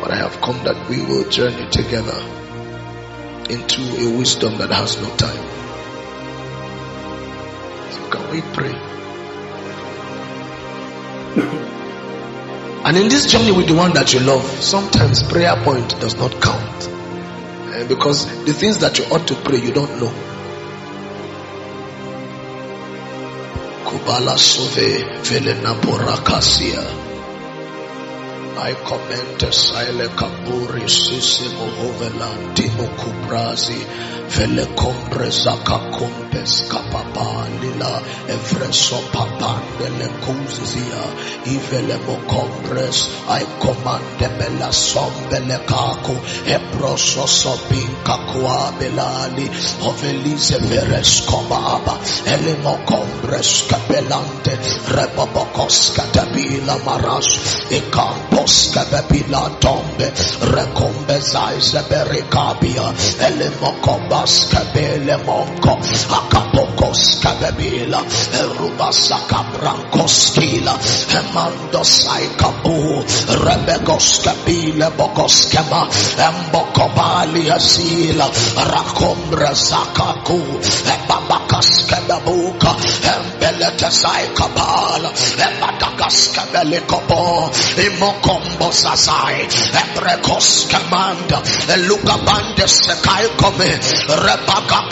But I have come that we will journey together into a wisdom that has no time. So can we pray? And in this journey with the one that you love, sometimes prayer point does not count. Uh, because the things that you ought to pray, you don't know. Kubala Sove. I comment Sile Kaburi Sisi Mohovela Timo Kubrazi Vele Combre Zaka Kumpes Kapapa Lila Evreso Papa Vele Kuzia Ivele Mocombres I command Bella Sombele Kako Ebroso Sobin Kakua Belali Ovelise Veres Komaba Elimo Combres Capelante Rebabokos Catabila Maras Ecampo Skababila tombe Recombe Zaise Bericabia Elimocombas Cabele Monco Acapocos Cababila Erubasa Cabrancos Kila Emando Saikabu Rebecos Cabile Bocos Kema Embocobali Asila Racombra Zakaku Ebabacas Cababuka Embelete Saikabala Ebadagas Cabelicopo Imoko Kombo Sasai, Ebrekos Command, Lugabande Sekai Kome, Rebaka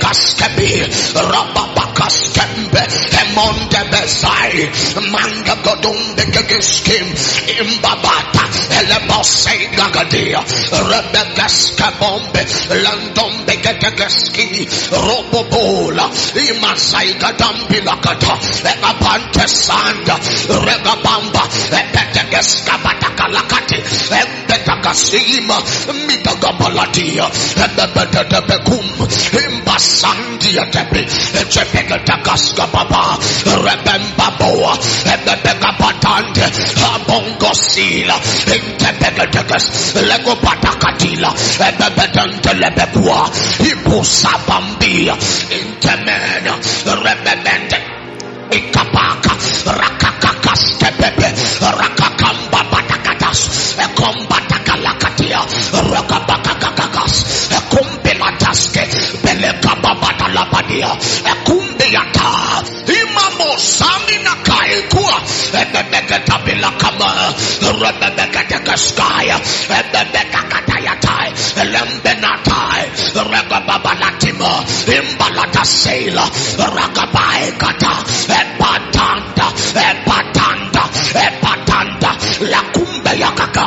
Kaskemi, Mante de Kembe, Emonde Besai, Manga Godumbe Gegiskim, Imbabata, Eleba Osega Gadia, Rebegaska Bombe, Landombe Getegeski, Robobola, Imasaiga Dambilakata, Egabante Sanda, Regabamba, Ebetegeska Batakalakati, Ebetagasima, Midagabalatia, Ebebetebekum, Imbasandia Tepe, Rekatakaska Baba Rebemba Boa Ebebeka Batande Abongo Sila Intepekatekas Lego Batakatila Ebebedante Lebekua Ibusa Bambia Intemena Rebebende Ikapaka Rakakakas Tepebe Rakakamba Batakatas Ekombatakaakatia Rakabakakakas Ekombelataske Belekababatalabadia Ekum Ekumbeata, Imamo Samina Kaikua, Ebebekatabilakama, Rebebekatakaskaya, Ebebekakatayatai, Lembenatai, Regababalatima, Imbalata Sailor, Ragabai Kata, Epatanda, Epatanda, Epatanda, Lakumbe Yakaka,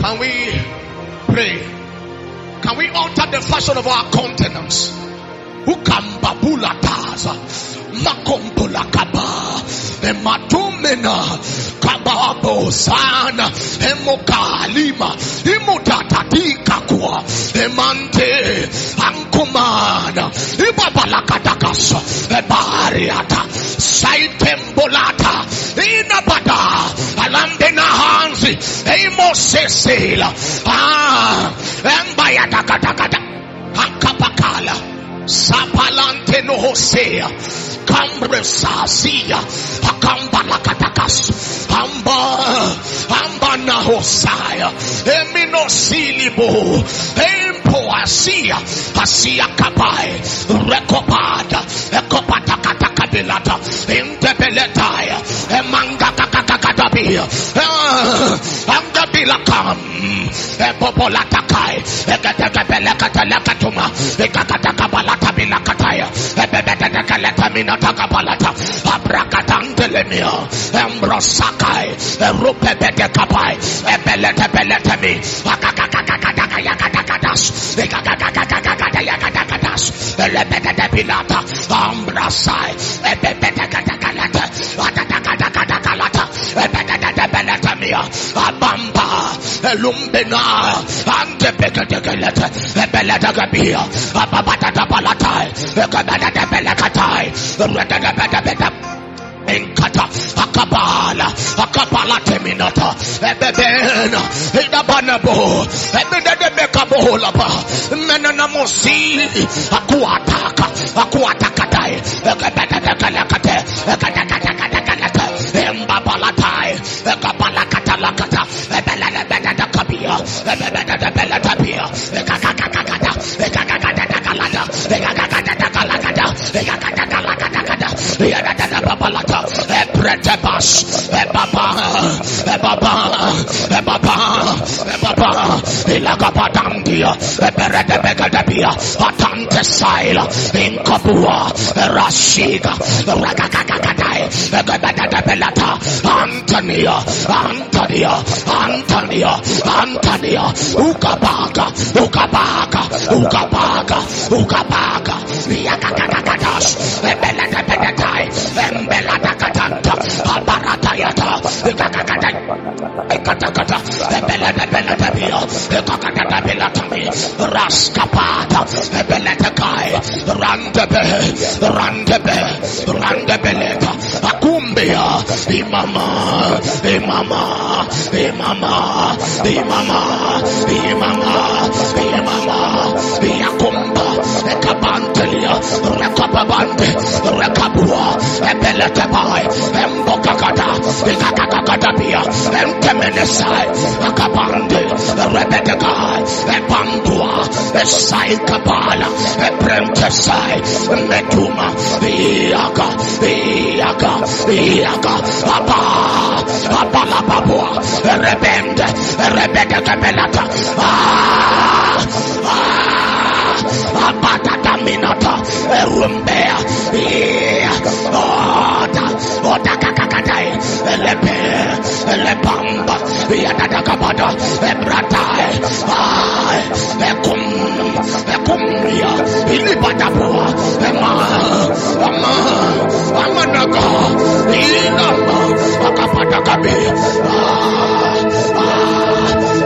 Can we pray? Can we alter the fashion of our countenance? Ukambabula taza, makombula kaba, ematumena, kababo sana, emokalima, imutatatika kwa, emante, ankumana, ibabalakadakasa, ebariata, saitembolata, inabada, alambena hanzi, emosesela, ah, embayadakadakada, akapakala, sapalante no hosea. Cambre sasia akamba lakatakas amba amba na hosaya emino silibo empo asia. Asia kapai. Rekopada. Ekopata kataka belata intebeletaya emanga kakakakadabia anga bilakam epopolatakai ekatakabalakatalakatuma ekakatakabalatabilakataya ebebedekaletaminotakapalata abrakatantelemia embrosakai erupebedekapai ebeletebeletemi akakakakakakayakatakadas ekakakakakakayakatakadas elebededepilata ambrasai ebebedekatakalata atatakatakatakalata ebededebeletemia abamba elumbena antebeketekelete ebeledegabia ababatatabalata ekabededebelekatai rededebedebede Enkata akabala akabala teminata ebebena idabanabo ebededebekabola ba menana mosi akuataka akuatakatai ekabededebelekate ekadekadekadekadekate embabalatai ekabalakatalakata ebelelebededekabia ebebededebeletabia ekakakakakata ekakakadekakalata ekakakadekakalakata ekakadakalakadakada yadadadababalata ebretebas ebaba. Antonia. Antonia. Ukabaga ukabaga ukabaga ukabaga ebeledebeletai embeladagadanta abaratayata ikakakadai ikatakata ebeledebeletabia ikakakadabelatami raskapata ebeletekai randebe randebe randebeleta akumbia imama imama imama imama imama imama yakumba ekabantelia rekababande rekabua ebeletebai embokakata Temenesai, Akabande, Rebeteka, Ebandua, Esai Kabala, Ebrentesai, Metuma, Iaga, Iaga, Iaga, Abba, Abba la Babua, Rebende, Rebete Kabelata, Ah, Ah, Abata Minata, Erumbea, Ia, Ota, Ota Kakakatai, Elepe, Elepamba, Yadakabada, Ebratai, Ai, Ekum, Ekumia, Ilibadabua, Ema, Ama, Amanaga, Inama, Akapadakabi, Ah, Ah,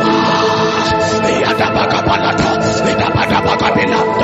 Ah, Yadabakapalata, Yadabakapilata,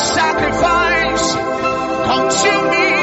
sacrifice. Come to me.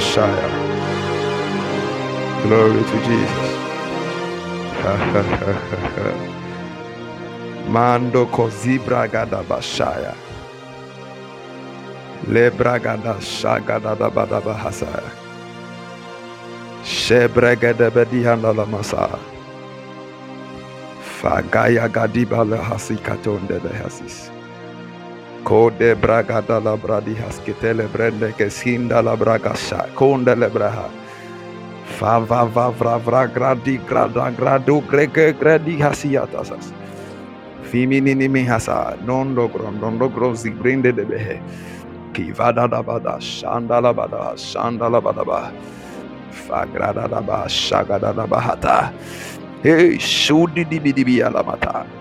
Messiah. Glory to Jesus. (laughs) Mando kozibra gada bashaya. Lebra gada shaga da bada bahasaya. Shebra gada bedihanda la masaya. Fagaya gadiba le hasikatonde behasis. hasis. Kode bragada la bradi haskitele brende kesinda la bragasha. Konde le braha. Fa va va vra vra gradi grada gradu grege gradi non Fiminini gron Nondo grom gron grom zigrinde de behe. va da da bada shanda la bada shanda la bada ba. fa grada da ba shagada da bahata. Hey, shudi di di bidi bi alamata.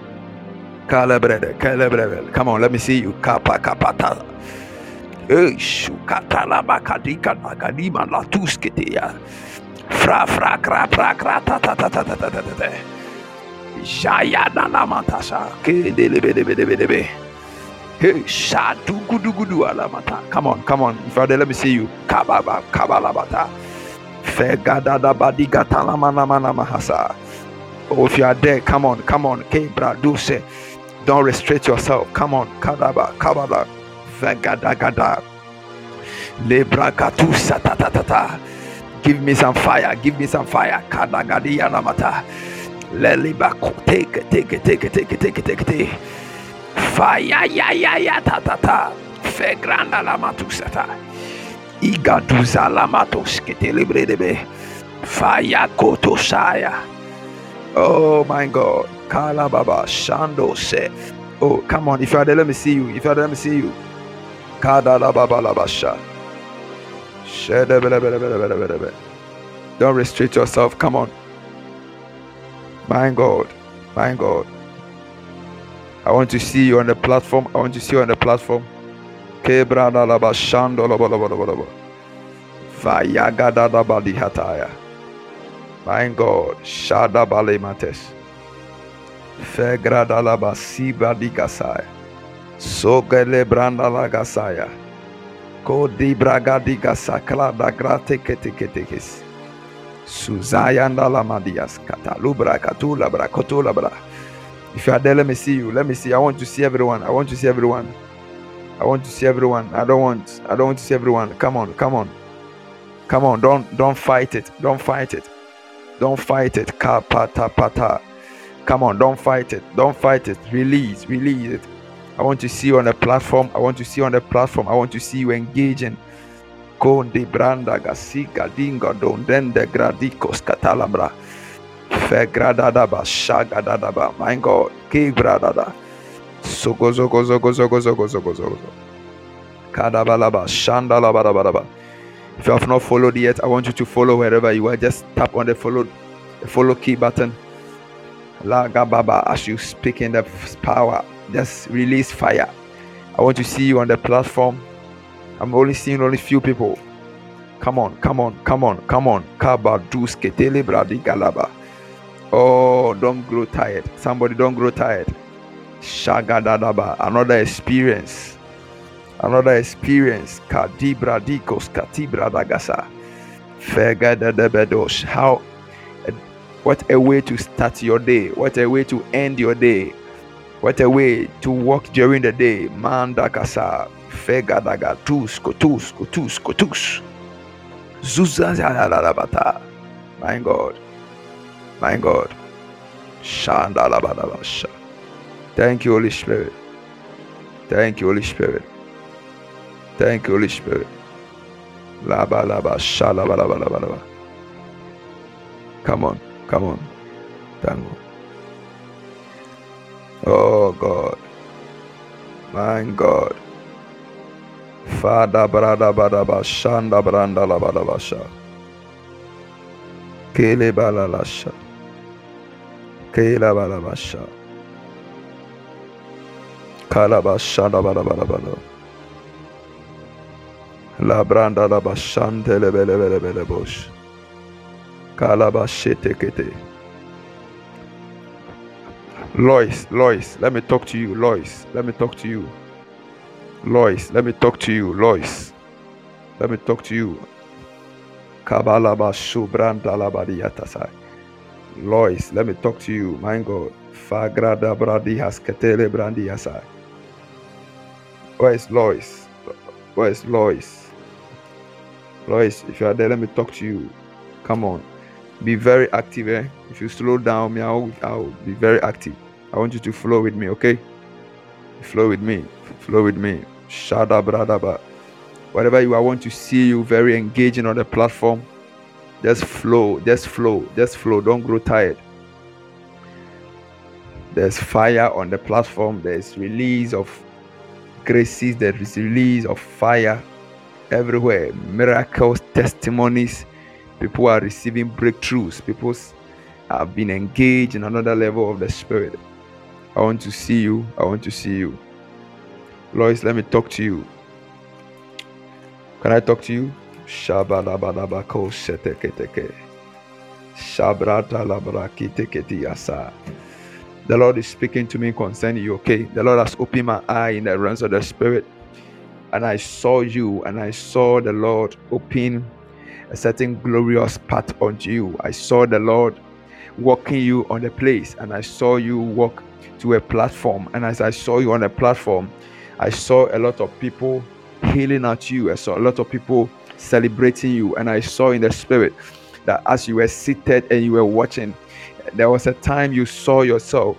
Come on, let me see you. Kappa kapata. Fra fra kra pra kra ta ta ta ta ta ta ta ta ta. Jaya na na matasa. Ke de le be de be de be de be. Hey, shadu gudu gudu alamata. Come on, come on, Father, let me see you. Kababa kabala kabalabata. Fegada da badi gatalamana mana mahasa. Oh, if you are there, come on, come on. Kebra duse. Don't restrict yourself. Come on. Kadaba, kabala, vegadagada, lebrakatu satatatata. Give me some fire. Give me some fire. Kadagadi yanamata. Lelibaku. Take it, take it, take it, take it, take it, take it. Take it. Fire, ya, ya, ya, ta, ta, ta. Fe granda la. Igaduza la matos que te libre de be. Fire, kotosaya. Oh my God. Kala baba shando se. Oh, come on. If you are there, let me see you. If you are there, let me see you. Kada la baba la basha. Shede bele bele bele bele bele bele. Don't restrict yourself. Come on. My God. My God. I want to see you on the platform. I want to see you on the platform. My God. Shada bale mates. Fegrada la basiba di gasaya. Sogele branda la gasaya. Kodi braga di gasakla da grate kete kete kes. Suzayanda la katalubra katula bra kotula bra. If you are there, let me see you. Let me see. I want to see everyone. I want to see everyone. I want to see everyone. I don't want. I don't want to see everyone. Come on, come on, come on. Don't don't fight it. Don't fight it. Don't fight it. Kapata pata. Come on, don't fight it. Don't fight it. Release, release it. I want to see you on the platform. I want to see you on the platform. I want to see you engaging. Konde branda gasiga dinga don dende gradikos katalabra. Fegradadaba shagadadaba. My God. Kibradada. Sogo zogo zogo zogo zogo zogo zogo. Kadabalaba shandalabadabadaba. If you have not followed yet, I want you to follow wherever you are. Just tap on the follow the follow key button. Laga baba as you speak in the power. Just release fire. I want to see you on the platform. I'm only seeing only few people. Come on, come on, come on, come on. Kaba dus ketele bradi galaba. Oh, don't grow tired. Somebody don't grow tired. Shagadadaba. Another experience. Another experience. Kadibra dikos katibra dagasa. Fegadadebedosh. How what a way to start your day. What a way to end your day. What a way to walk during the day. Mandakasa. Fegadaga. Tus kotus kotus kotus. Zuzazalabata. My God. My God. Shandalabadabasha. Thank you, Holy Spirit. Thank you, Holy Spirit. Thank you, Holy Spirit. Laba laba shalaba laba laba laba. Come on, come on. Tango. Oh God. My God. Father brada bada ba shanda branda la bada basha. Kele bala lasha. Kela bala basha. Kala basha da bada bada bada. La branda la bashante le bele bele bele bosh. Kala bashete kete. Lois, Lois, let me talk to you. Lois, let me talk to you. Lois, let me talk to you. Lois, let me talk to you. Kabala bashu branda la badiyatasai. Lois, let me talk to you. My God. Fagrada bradi hasketele brandi yasai. Where is Lois? Where is Lois? Lois, if you are there, let me talk to you. Come on. Be very active, eh? If you slow down, me, I'll, I'll be very active. I want you to flow with me, okay? Flow with me. Flow with me. Shada bradaba. Whatever you I want to see you very engaging on the platform. Just flow. Just flow. Just flow. Don't grow tired. There's fire on the platform. There's release of graces. There is release of fire everywhere. Miracles, testimonies. People are receiving breakthroughs. People have been engaged in another level of the spirit. I want to see you. I want to see you. Lois, let me talk to you. Can I talk to you? The Lord is speaking to me concerning you, okay? The Lord has opened my eye in the realms of the spirit. And I saw you, and I saw the Lord open a certain glorious path unto you. I saw the Lord walking you on the place, and I saw you walk to a platform. And as I saw you on a platform, I saw a lot of people healing at you. I saw a lot of people celebrating you. And I saw in the spirit that as you were seated and you were watching, there was a time you saw yourself.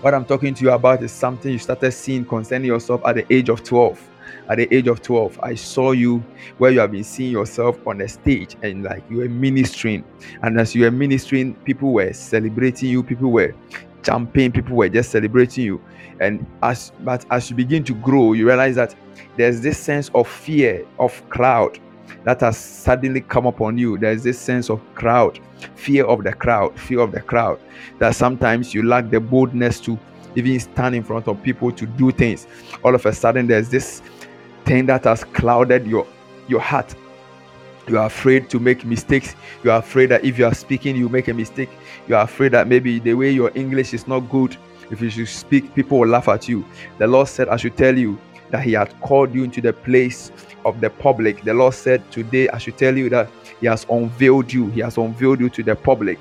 What I'm talking to you about is something you started seeing concerning yourself at the age of 12 at the age of 12 i saw you where you have been seeing yourself on the stage and like you were ministering. And as you were ministering people were celebrating you people were jumping people were just celebrating you. And as but as you begin to grow you realize that there's this sense of fear of crowd that has suddenly come upon you. There's this sense of crowd fear of the crowd fear of the crowd that sometimes you lack the boldness to even stand in front of people to do things. All of a sudden there's this thing that has clouded your your heart. You are afraid to make mistakes. You are afraid that if you are speaking you make a mistake. You are afraid that maybe the way your english is not good if you should speak people will laugh at you. The lord said i should tell you that he had called you into the place of the public. The lord said today i should tell you that he has unveiled you. He has unveiled you to the public.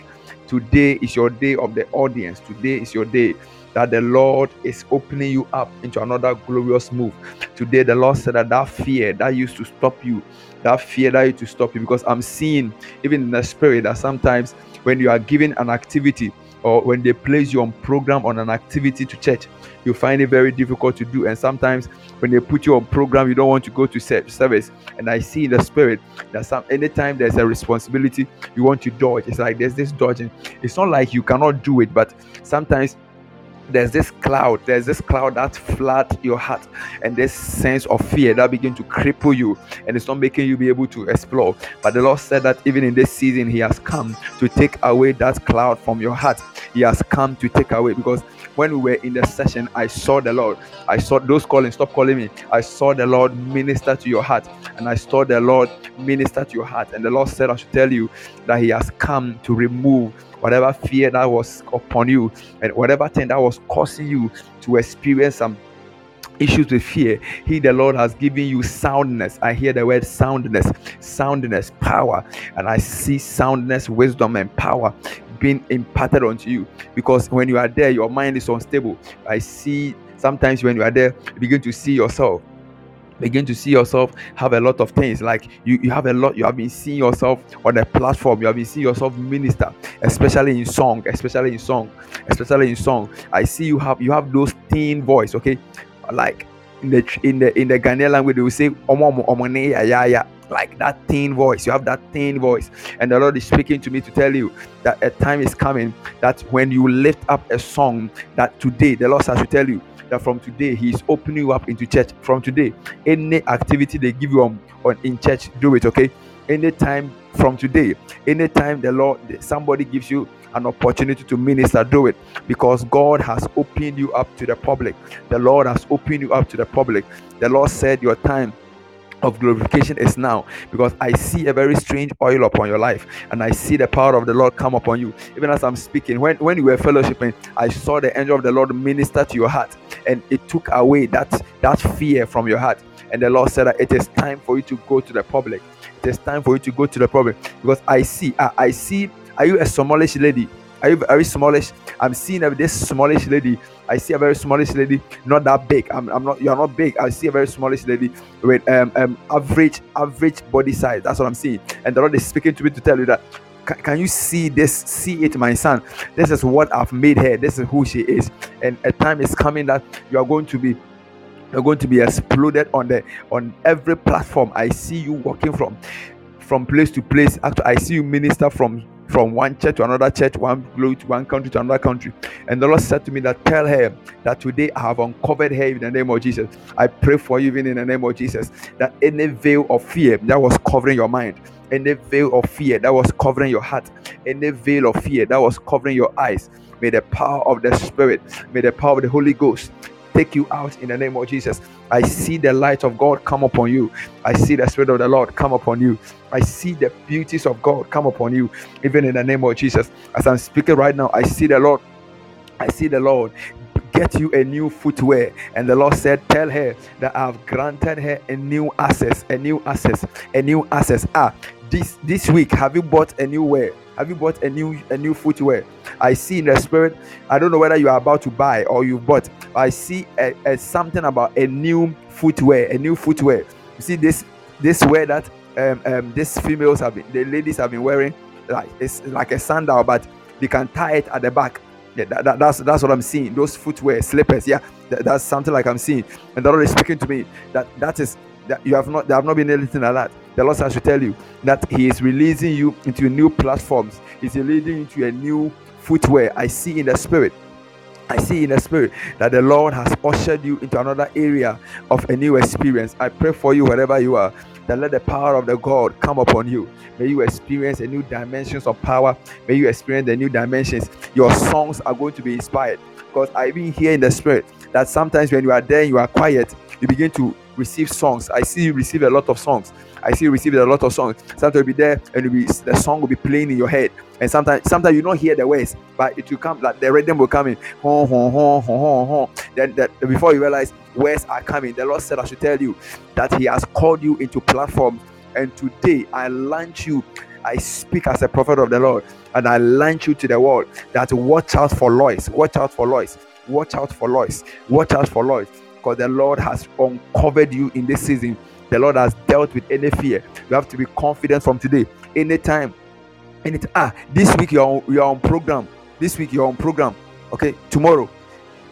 Today is your day of the audience. Today is your day that the Lord is opening you up into another glorious move. Today, the Lord said that that fear that used to stop you, that fear that used to stop you, because I'm seeing even in the spirit that sometimes when you are given an activity or when they place you on program on an activity to church, you find it very difficult to do. And sometimes when they put you on program, you don't want to go to service. And I see in the spirit that some anytime there's a responsibility, you want to dodge. It's like there's this dodging. It's not like you cannot do it, but sometimes there's this cloud there's this cloud that flood your heart and this sense of fear that begin to cripple you and it's not making you be able to explore. But the lord said that even in this season he has come to take away that cloud from your heart. He has come to take away because when we were in the session i saw the lord. I saw those calling stop calling me. I saw the lord minister to your heart and i saw the lord minister to your heart. And the lord said i should tell you that he has come to remove whatever fear that was upon you and whatever thing that was causing you to experience some issues with fear he the lord has given you soundness. I hear the word soundness soundness power. And i see soundness wisdom and power being imparted onto you. Because when you are there your mind is unstable. I see sometimes when you are there you begin to see yourself begin to see yourself have a lot of things. Like you, you have a lot you have been seeing yourself on a platform you have been seeing yourself minister especially in song especially in song especially in song. I see you have you have those thin voice okay? Like in the in the in the Ghanaian language they will say omo omo ya ya ya. Like that thin voice you have that thin voice. And the lord is speaking to me to tell you that a time is coming that when you lift up a song that today the lord has to tell you that from today he is opening you up into church. From today, any activity they give you on, on in church, do it, okay? Anytime from today, anytime the Lord somebody gives you an opportunity to minister, do it because God has opened you up to the public. The Lord has opened you up to the public. The Lord said, Your time of glorification is now because I see a very strange oil upon your life and I see the power of the Lord come upon you. Even as I'm speaking, when, when you were fellowshipping, I saw the angel of the Lord minister to your heart and it took away that that fear from your heart. And the Lord said that it is time for you to go to the public. It is time for you to go to the public because I see, I, I see. Are you a smallish lady? Are you very smallish? I'm seeing this smallish lady. I see a very smallish lady, not that big. I'm, I'm not. You're not big. I see a very smallish lady with um, um average average body size. That's what I'm seeing. And the Lord is speaking to me to tell you that. Can, you see this? See it, my son. This is what I've made her. This is who she is. And a time is coming that you are going to be you're going to be exploded on the on every platform i see you walking from from place to place actually i see you minister from from one church to another church, one glory to one country to another country. And the Lord said to me that tell her that today I have uncovered her in the name of Jesus. I pray for you even in the name of Jesus that any veil of fear that was covering your mind, any veil of fear that was covering your heart, any veil of fear that was covering your eyes, may the power of the Spirit, may the power of the Holy Ghost take you out in the name of Jesus. I see the light of God come upon you. I see the Spirit of the Lord come upon you. I see the beauties of God come upon you, even in the name of Jesus. As I'm speaking right now, I see the Lord. I see the Lord get you a new footwear. And the Lord said, Tell her that I've granted her a new access, a new access, a new access. Ah, this this week, have you bought a new wear? Have you bought a new a new footwear? I see in the spirit. I don't know whether you are about to buy or you bought. I see a, a something about a new footwear, a new footwear. You see this this wear that um, um these females have been the ladies have been wearing like it's like a sandal, but they can tie it at the back. Yeah, that, that- that's that's what I'm seeing. Those footwear slippers. Yeah, that- that's something like I'm seeing. And the Lord is speaking to me that that is that you have not there have not been anything like that. The Lord has to tell you that He is releasing you into new platforms. He's leading you into a new footwear. I see in the spirit. I see in the spirit that the Lord has ushered you into another area of a new experience. I pray for you wherever you are that let the power of the God come upon you. May you experience a new dimensions of power. May you experience the new dimensions. Your songs are going to be inspired because I even hear in the spirit that sometimes when you are there, you are quiet, you begin to receive songs. I see you receive a lot of songs. I see you receive a lot of songs. Sometimes you'll be there and be, the song will be playing in your head. And sometimes sometimes you don't hear the words, but it will come like the rhythm will come in. Hon, hon, hon, hon, hon. Then that before you realize words are coming, the Lord said I should tell you that He has called you into platforms. And today I launch you. I speak as a prophet of the Lord, and I launch you to the world that watch out for Lois, watch out for Lois, watch out for Lois, watch out for Lois, because the Lord has uncovered you in this season. The Lord has dealt with any fear. You have to be confident from today. Anytime, anytime. Ah, this week you're on, you're on program. This week you're on program. Okay, tomorrow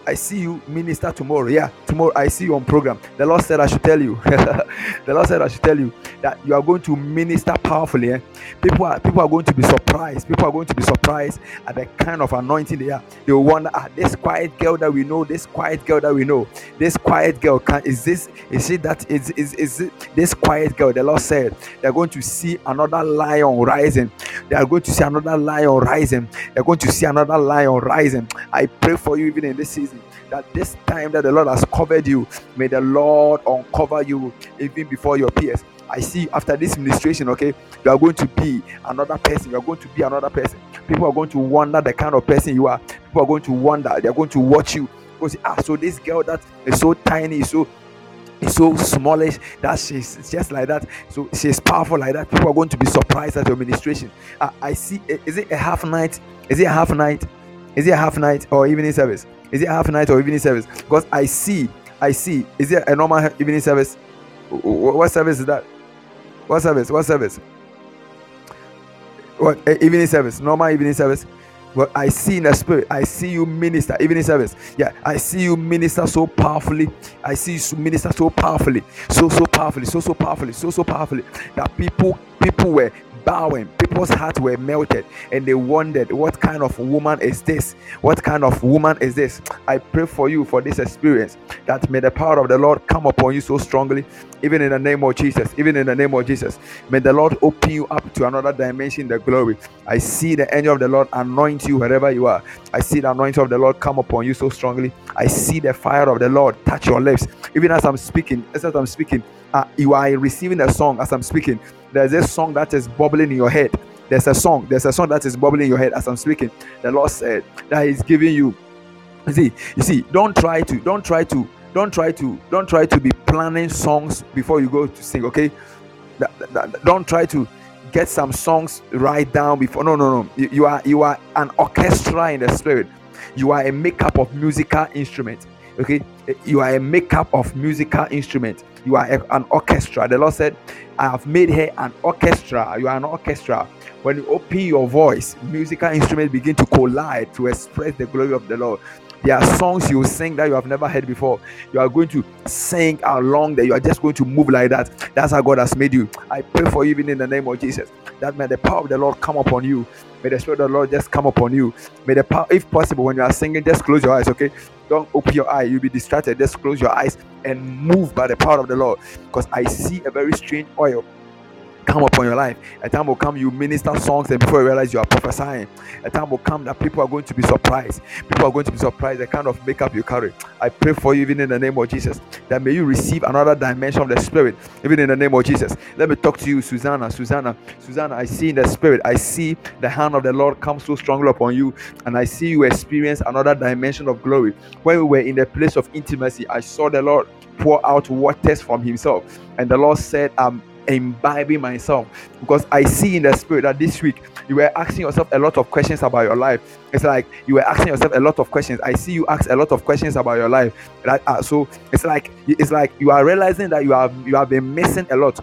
I see you minister tomorrow. Yeah, tomorrow I see you on program. The Lord said I should tell you. (laughs) the Lord said I should tell you that you are going to minister powerfully. eh? People are people are going to be surprised. People are going to be surprised at the kind of anointing they are. They will wonder, ah, this quiet girl that we know, this quiet girl that we know, this quiet girl can is this is it that is is is it this quiet girl? The Lord said they're going to see another lion rising. They are going to see another lion rising. They're going to see another lion rising. I pray for you even in this season that this time that the Lord has covered you, may the Lord uncover you even before your peers. I see after this ministration, okay, you are going to be another person. You are going to be another person. People are going to wonder the kind of person you are. People are going to wonder. They are going to watch you. Because ah, so this girl that is so tiny, so so smallish that she's just like that. So she's powerful like that. People are going to be surprised at your ministration. I, I see. Is it a half night? Is it a half night? Is it half night or evening service? Is it half night or evening service? Because I see, I see. Is it a normal evening service? Wh- wh- What service is that? What service? What service? What eh, evening service? Normal evening service. Well, I see in the spirit. I see you minister evening service. Yeah, I see you minister so powerfully. I see you minister so powerfully, so so powerfully, so so powerfully, so so powerfully that people people were bowing. People's hearts were melted, and they wondered, "What kind of woman is this? What kind of woman is this?" I pray for you for this experience that may the power of the Lord come upon you so strongly, even in the name of Jesus. Even in the name of Jesus, may the Lord open you up to another dimension, the glory. I see the angel of the Lord anoint you wherever you are. I see the anointing of the Lord come upon you so strongly. I see the fire of the Lord touch your lips. Even as I'm speaking, as I'm speaking, uh, you are receiving a song as I'm speaking. There's a song that is bubbling in your head. There's a song. There's a song that is bubbling in your head as I'm speaking. The Lord said that He's giving you. You see, you see, don't try to, don't try to, don't try to, don't try to be planning songs before you go to sing. Okay, don't try to get some songs right down before. No, no, no. You, are you are an orchestra in the spirit. You are a makeup of musical instrument. Okay, you are a makeup of musical instrument. You are a- an orchestra. The Lord said, "I have made her an orchestra." You are an orchestra. When you open your voice, musical instruments begin to collide to express the glory of the Lord. There are songs you sing that you have never heard before. You are going to sing along that you are just going to move like that. That's how God has made you. I pray for you even in the name of Jesus. That may the power of the Lord come upon you. May the Spirit of the Lord just come upon you. May the power, if possible, when you are singing, just close your eyes, okay? Don't open your eye, you'll be distracted. Just close your eyes and move by the power of the Lord. Because I see a very strange oil come upon your life. A time will come you minister songs, and before you realize you are prophesying, a time will come that people are going to be surprised. People are going to be surprised the kind of makeup you carry. I pray for you, even in the name of Jesus, that may you receive another dimension of the Spirit, even in the name of Jesus. Let me talk to you, Susanna. Susanna, Susanna, I see in the Spirit, I see the hand of the Lord come so strongly upon you, and I see you experience another dimension of glory. When we were in the place of intimacy, I saw the Lord pour out waters from Himself, and the Lord said, "Um." Imbibing myself because I see in the spirit that this week you were asking yourself a lot of questions about your life. It's like you were asking yourself a lot of questions. I see you ask a lot of questions about your life. That uh, so it's like it's like you are realizing that you have you have been missing a lot.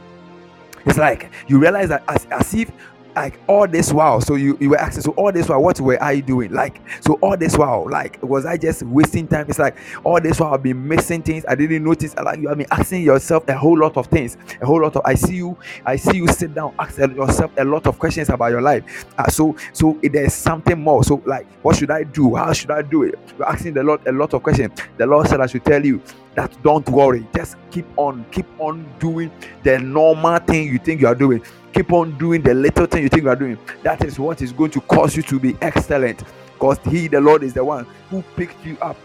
It's like you realize that as, as if like all this while so you, you were asking so all this while what were i doing? Like so all this while like was i just wasting time? It's like all this while i've been missing things i didn't notice like you have been asking yourself a whole lot of things a whole lot of i see you i see you sit down ask yourself a lot of questions about your life. Uh, so so there's something more. So like what should i do? How should i do it? You're asking the lord a lot of questions. The lord said i should tell you that don't worry. Just keep on keep on doing the normal thing you think you are doing keep on doing the little thing you think you are doing. That is what is going to cause you to be excellent. Because he the lord is the one who picked you up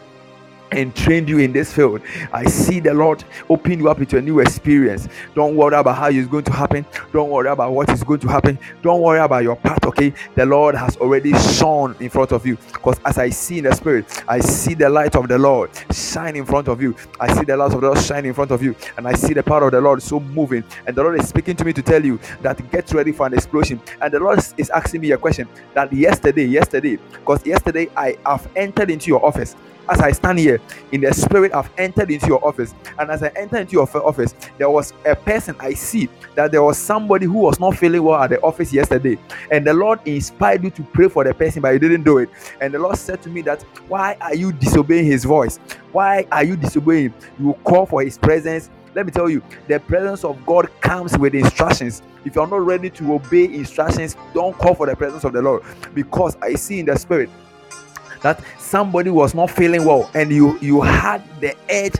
and trained you in this field. I see the Lord open you up into a new experience. Don't worry about how it's going to happen. Don't worry about what is going to happen. Don't worry about your path, okay? The Lord has already shone in front of you. Because as I see in the spirit, I see the light of the Lord shine in front of you. I see the light of the Lord shine in front of you. And I see the power of the Lord so moving. And the Lord is speaking to me to tell you that get ready for an explosion. And the Lord is asking me a question that yesterday, yesterday, because yesterday I have entered into your office as I stand here in the spirit, I've entered into your office. And as I entered into your office, there was a person I see that there was somebody who was not feeling well at the office yesterday. And the Lord inspired you to pray for the person, but you didn't do it. And the Lord said to me that, Why are you disobeying his voice? Why are you disobeying? You call for his presence. Let me tell you, the presence of God comes with instructions. If you're not ready to obey instructions, don't call for the presence of the Lord because I see in the spirit that somebody was not feeling well and you you had the edge.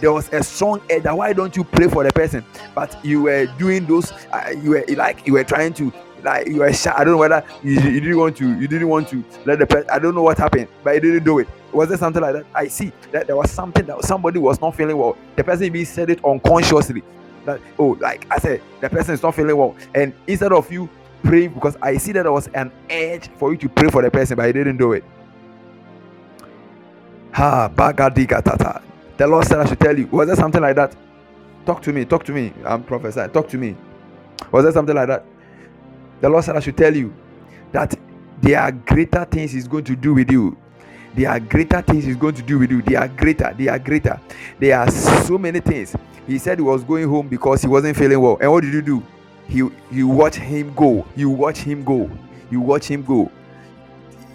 There was a strong edge that why don't you pray for the person? But you were doing those uh, you were like you were trying to like you were shy. I don't know whether you, you didn't want to you didn't want to let the person i don't know what happened but you didn't do it. Was there something like that? I see that there was something that somebody was not feeling well. The person even said it unconsciously. That oh like i said the person is not feeling well. And instead of you praying because i see that there was an edge for you to pray for the person but you didn't do it Ha bagadiga tata. The Lord said I should tell you. Was there something like that? Talk to me. Talk to me. I'm prophesying. Talk to me. Was there something like that? The Lord said I should tell you that there are greater things He's going to do with you. There are greater things He's going to do with you. They are greater. They are greater. There are so many things. He said he was going home because he wasn't feeling well. And what did you do? You you watch him go. You watch him go. You watch him go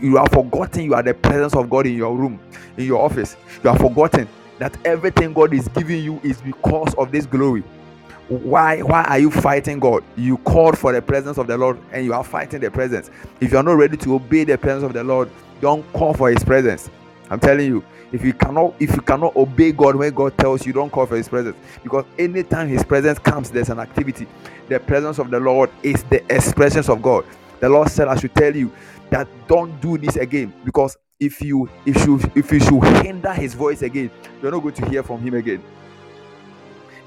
you are forgotten you are the presence of God in your room, in your office. You are forgotten that everything God is giving you is because of this glory. Why why are you fighting God? You called for the presence of the Lord and you are fighting the presence. If you are not ready to obey the presence of the Lord, don't call for his presence. I'm telling you, if you cannot if you cannot obey God when God tells you, don't call for his presence. Because anytime his presence comes, there's an activity. The presence of the Lord is the expressions of God. The Lord said, I should tell you that don't do this again. Because if you if you if you should hinder his voice again you're not going to hear from him again.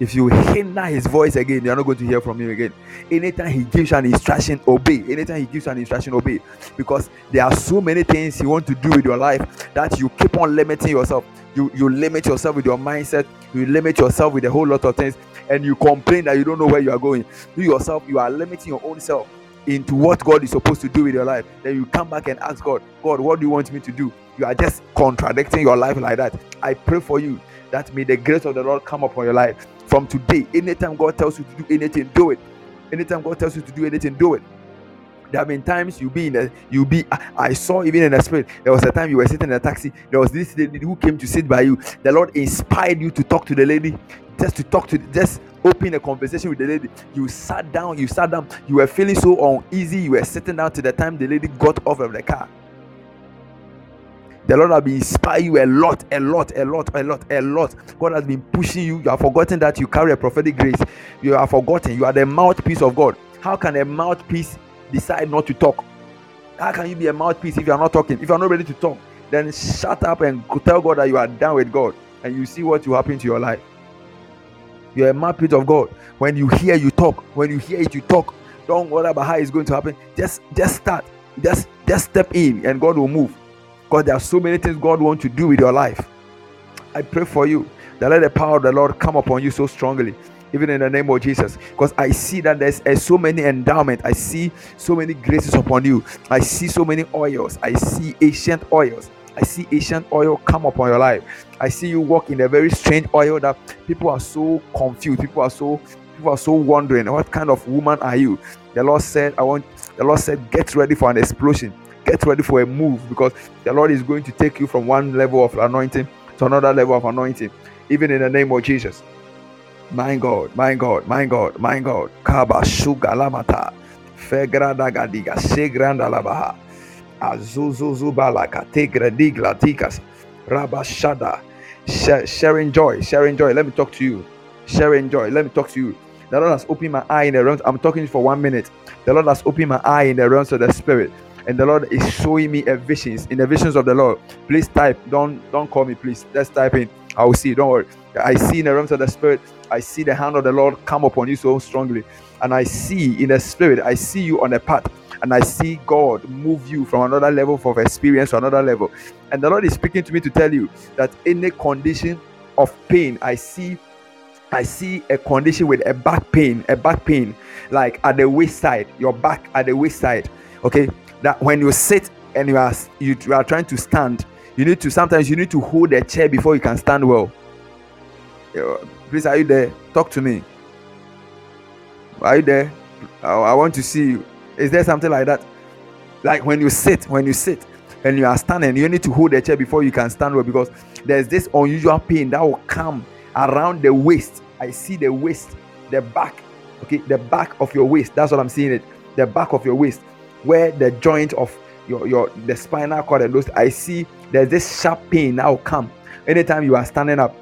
If you hinder his voice again you're not going to hear from him again. Anytime he gives an instruction obey. Anytime he gives an instruction obey. Because there are so many things he want to do with your life that you keep on limiting yourself. You you limit yourself with your mindset. You limit yourself with a whole lot of things. And you complain that you don't know where you are going. You yourself you are limiting your own self into what God is supposed to do with your life, then you come back and ask God, God, what do you want me to do? You are just contradicting your life like that. I pray for you that may the grace of the Lord come upon your life. From today, anytime God tells you to do anything, do it. Anytime God tells you to do anything, do it. There have been times you be in a you be I saw even in the spirit. There was a time you were sitting in a taxi. There was this lady who came to sit by you. The Lord inspired you to talk to the lady, just to talk to just open a conversation with the lady. You sat down, you sat down, you were feeling so uneasy, you were sitting down to the time the lady got off of the car. The Lord has been inspiring you a lot, a lot, a lot, a lot, a lot. God has been pushing you. You have forgotten that you carry a prophetic grace. You have forgotten. You are the mouthpiece of God. How can a mouthpiece decide not to talk? How can you be a mouthpiece if you are not talking? If you are not ready to talk, then shut up and tell God that you are done with God, and you see what will happen to your life. You're a mouthpiece of God. When you hear, you talk. When you hear it, you talk. Don't worry about how it's going to happen. Just just start. Just just step in and God will move. Because there are so many things God wants to do with your life. I pray for you that let the power of the Lord come upon you so strongly even in the name of Jesus. Because I see that there's uh, so many endowment. I see so many graces upon you. I see so many oils. I see ancient oils. I see ancient oil come upon your life. I see you walk in a very strange oil that people are so confused. People are so people are so wondering what kind of woman are you? The Lord said, I want the Lord said, get ready for an explosion. Get ready for a move because the Lord is going to take you from one level of anointing to another level of anointing, even in the name of Jesus. My God, my God, my God, my God. Kaba Sugalamata. Fegrada Gadiga, Segranda Labaha. Azuzuzubalaka, Tegra Digla Tikas. Rabashada. Sharing joy, sharing joy. Let me talk to you. Sharing joy. Let me talk to you. The Lord has opened my eye in the realms. I'm talking for one minute. The Lord has opened my eye in the realms of the spirit. And the Lord is showing me a visions in the visions of the Lord. Please type. Don't don't call me, please. Let's type in. I will see. Don't worry. I see in the realms of the spirit. I see the hand of the Lord come upon you so strongly. And I see in the spirit, I see you on a path. And I see God move you from another level of experience to another level. And the Lord is speaking to me to tell you that any condition of pain, I see I see a condition with a back pain, a back pain, like at the waist side, your back at the waist side. Okay, that when you sit and you are you, you are trying to stand, you need to sometimes you need to hold a chair before you can stand well. Please, are you there? Talk to me. Are you there? I, I want to see you. Is there something like that? Like when you sit, when you sit and you are standing, you need to hold the chair before you can stand well because there's this unusual pain that will come around the waist. I see the waist, the back, okay, the back of your waist. That's what I'm seeing it. The back of your waist, where the joint of your your the spinal cord and those. I see there's this sharp pain that will come anytime you are standing up.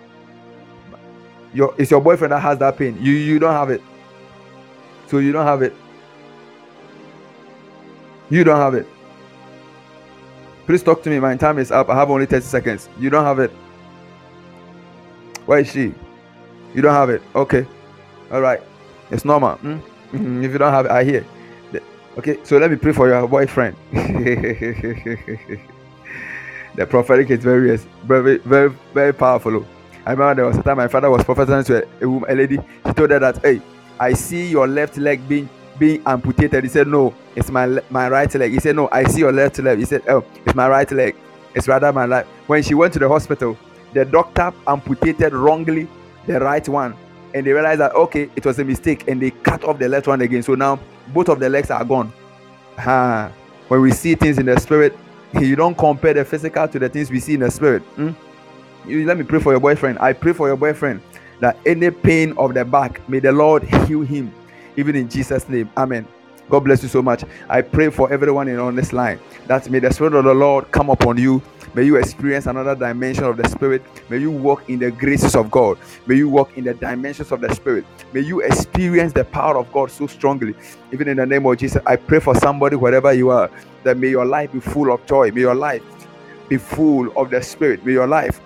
Your it's your boyfriend that has that pain. You you don't have it. So you don't have it. You don't have it. Please talk to me. My time is up. I have only 30 seconds. You don't have it. Where is she? You don't have it. Okay. All right. It's normal. Hmm? Mhm. If you don't have it, I hear. Okay. So let me pray for your boyfriend. (laughs) the prophetic is very, very, very, very powerful. oh. I remember there was a time my father was prophesying to a, a, a lady. He told her that, "Hey, I see your left leg being being amputated." He said, "No, it's my my right leg." He said, "No, I see your left leg." He said, "Oh, it's my right leg. It's rather my left." When she went to the hospital, the doctor amputated wrongly the right one, and they realized that okay, it was a mistake, and they cut off the left one again. So now both of the legs are gone. Ah, when we see things in the spirit, you don't compare the physical to the things we see in the spirit. Hmm? You let me pray for your boyfriend. I pray for your boyfriend that any pain of the back, may the Lord heal him, even in Jesus' name. Amen. God bless you so much. I pray for everyone in on this line that may the Spirit of the Lord come upon you. May you experience another dimension of the Spirit. May you walk in the graces of God. May you walk in the dimensions of the Spirit. May you experience the power of God so strongly. Even in the name of Jesus, I pray for somebody, wherever you are, that may your life be full of joy. May your life be full of the Spirit. May your life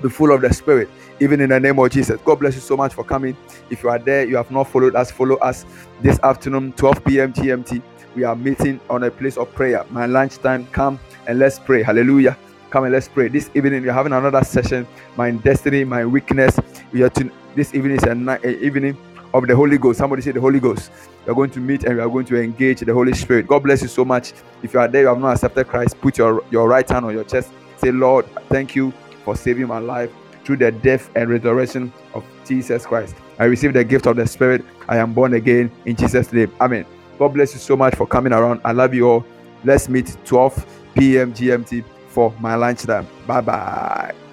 be full of the Spirit, even in the name of Jesus. God bless you so much for coming. If you are there, you have not followed us, follow us this afternoon, 12 p.m. GMT. We are meeting on a place of prayer. My lunchtime, come and let's pray. Hallelujah. Come and let's pray. This evening, we're having another session. My destiny, my weakness. We are to, this evening is a, night, a evening of the Holy Ghost. Somebody say the Holy Ghost. We are going to meet and we are going to engage the Holy Spirit. God bless you so much. If you are there, you have not accepted Christ, put your, your right hand on your chest. Say, Lord, thank you for saving my life through the death and resurrection of Jesus Christ. I receive the gift of the Spirit. I am born again in Jesus' name. Amen. God bless you so much for coming around. I love you all. Let's meet 12 p.m. GMT for my lunchtime. Bye bye.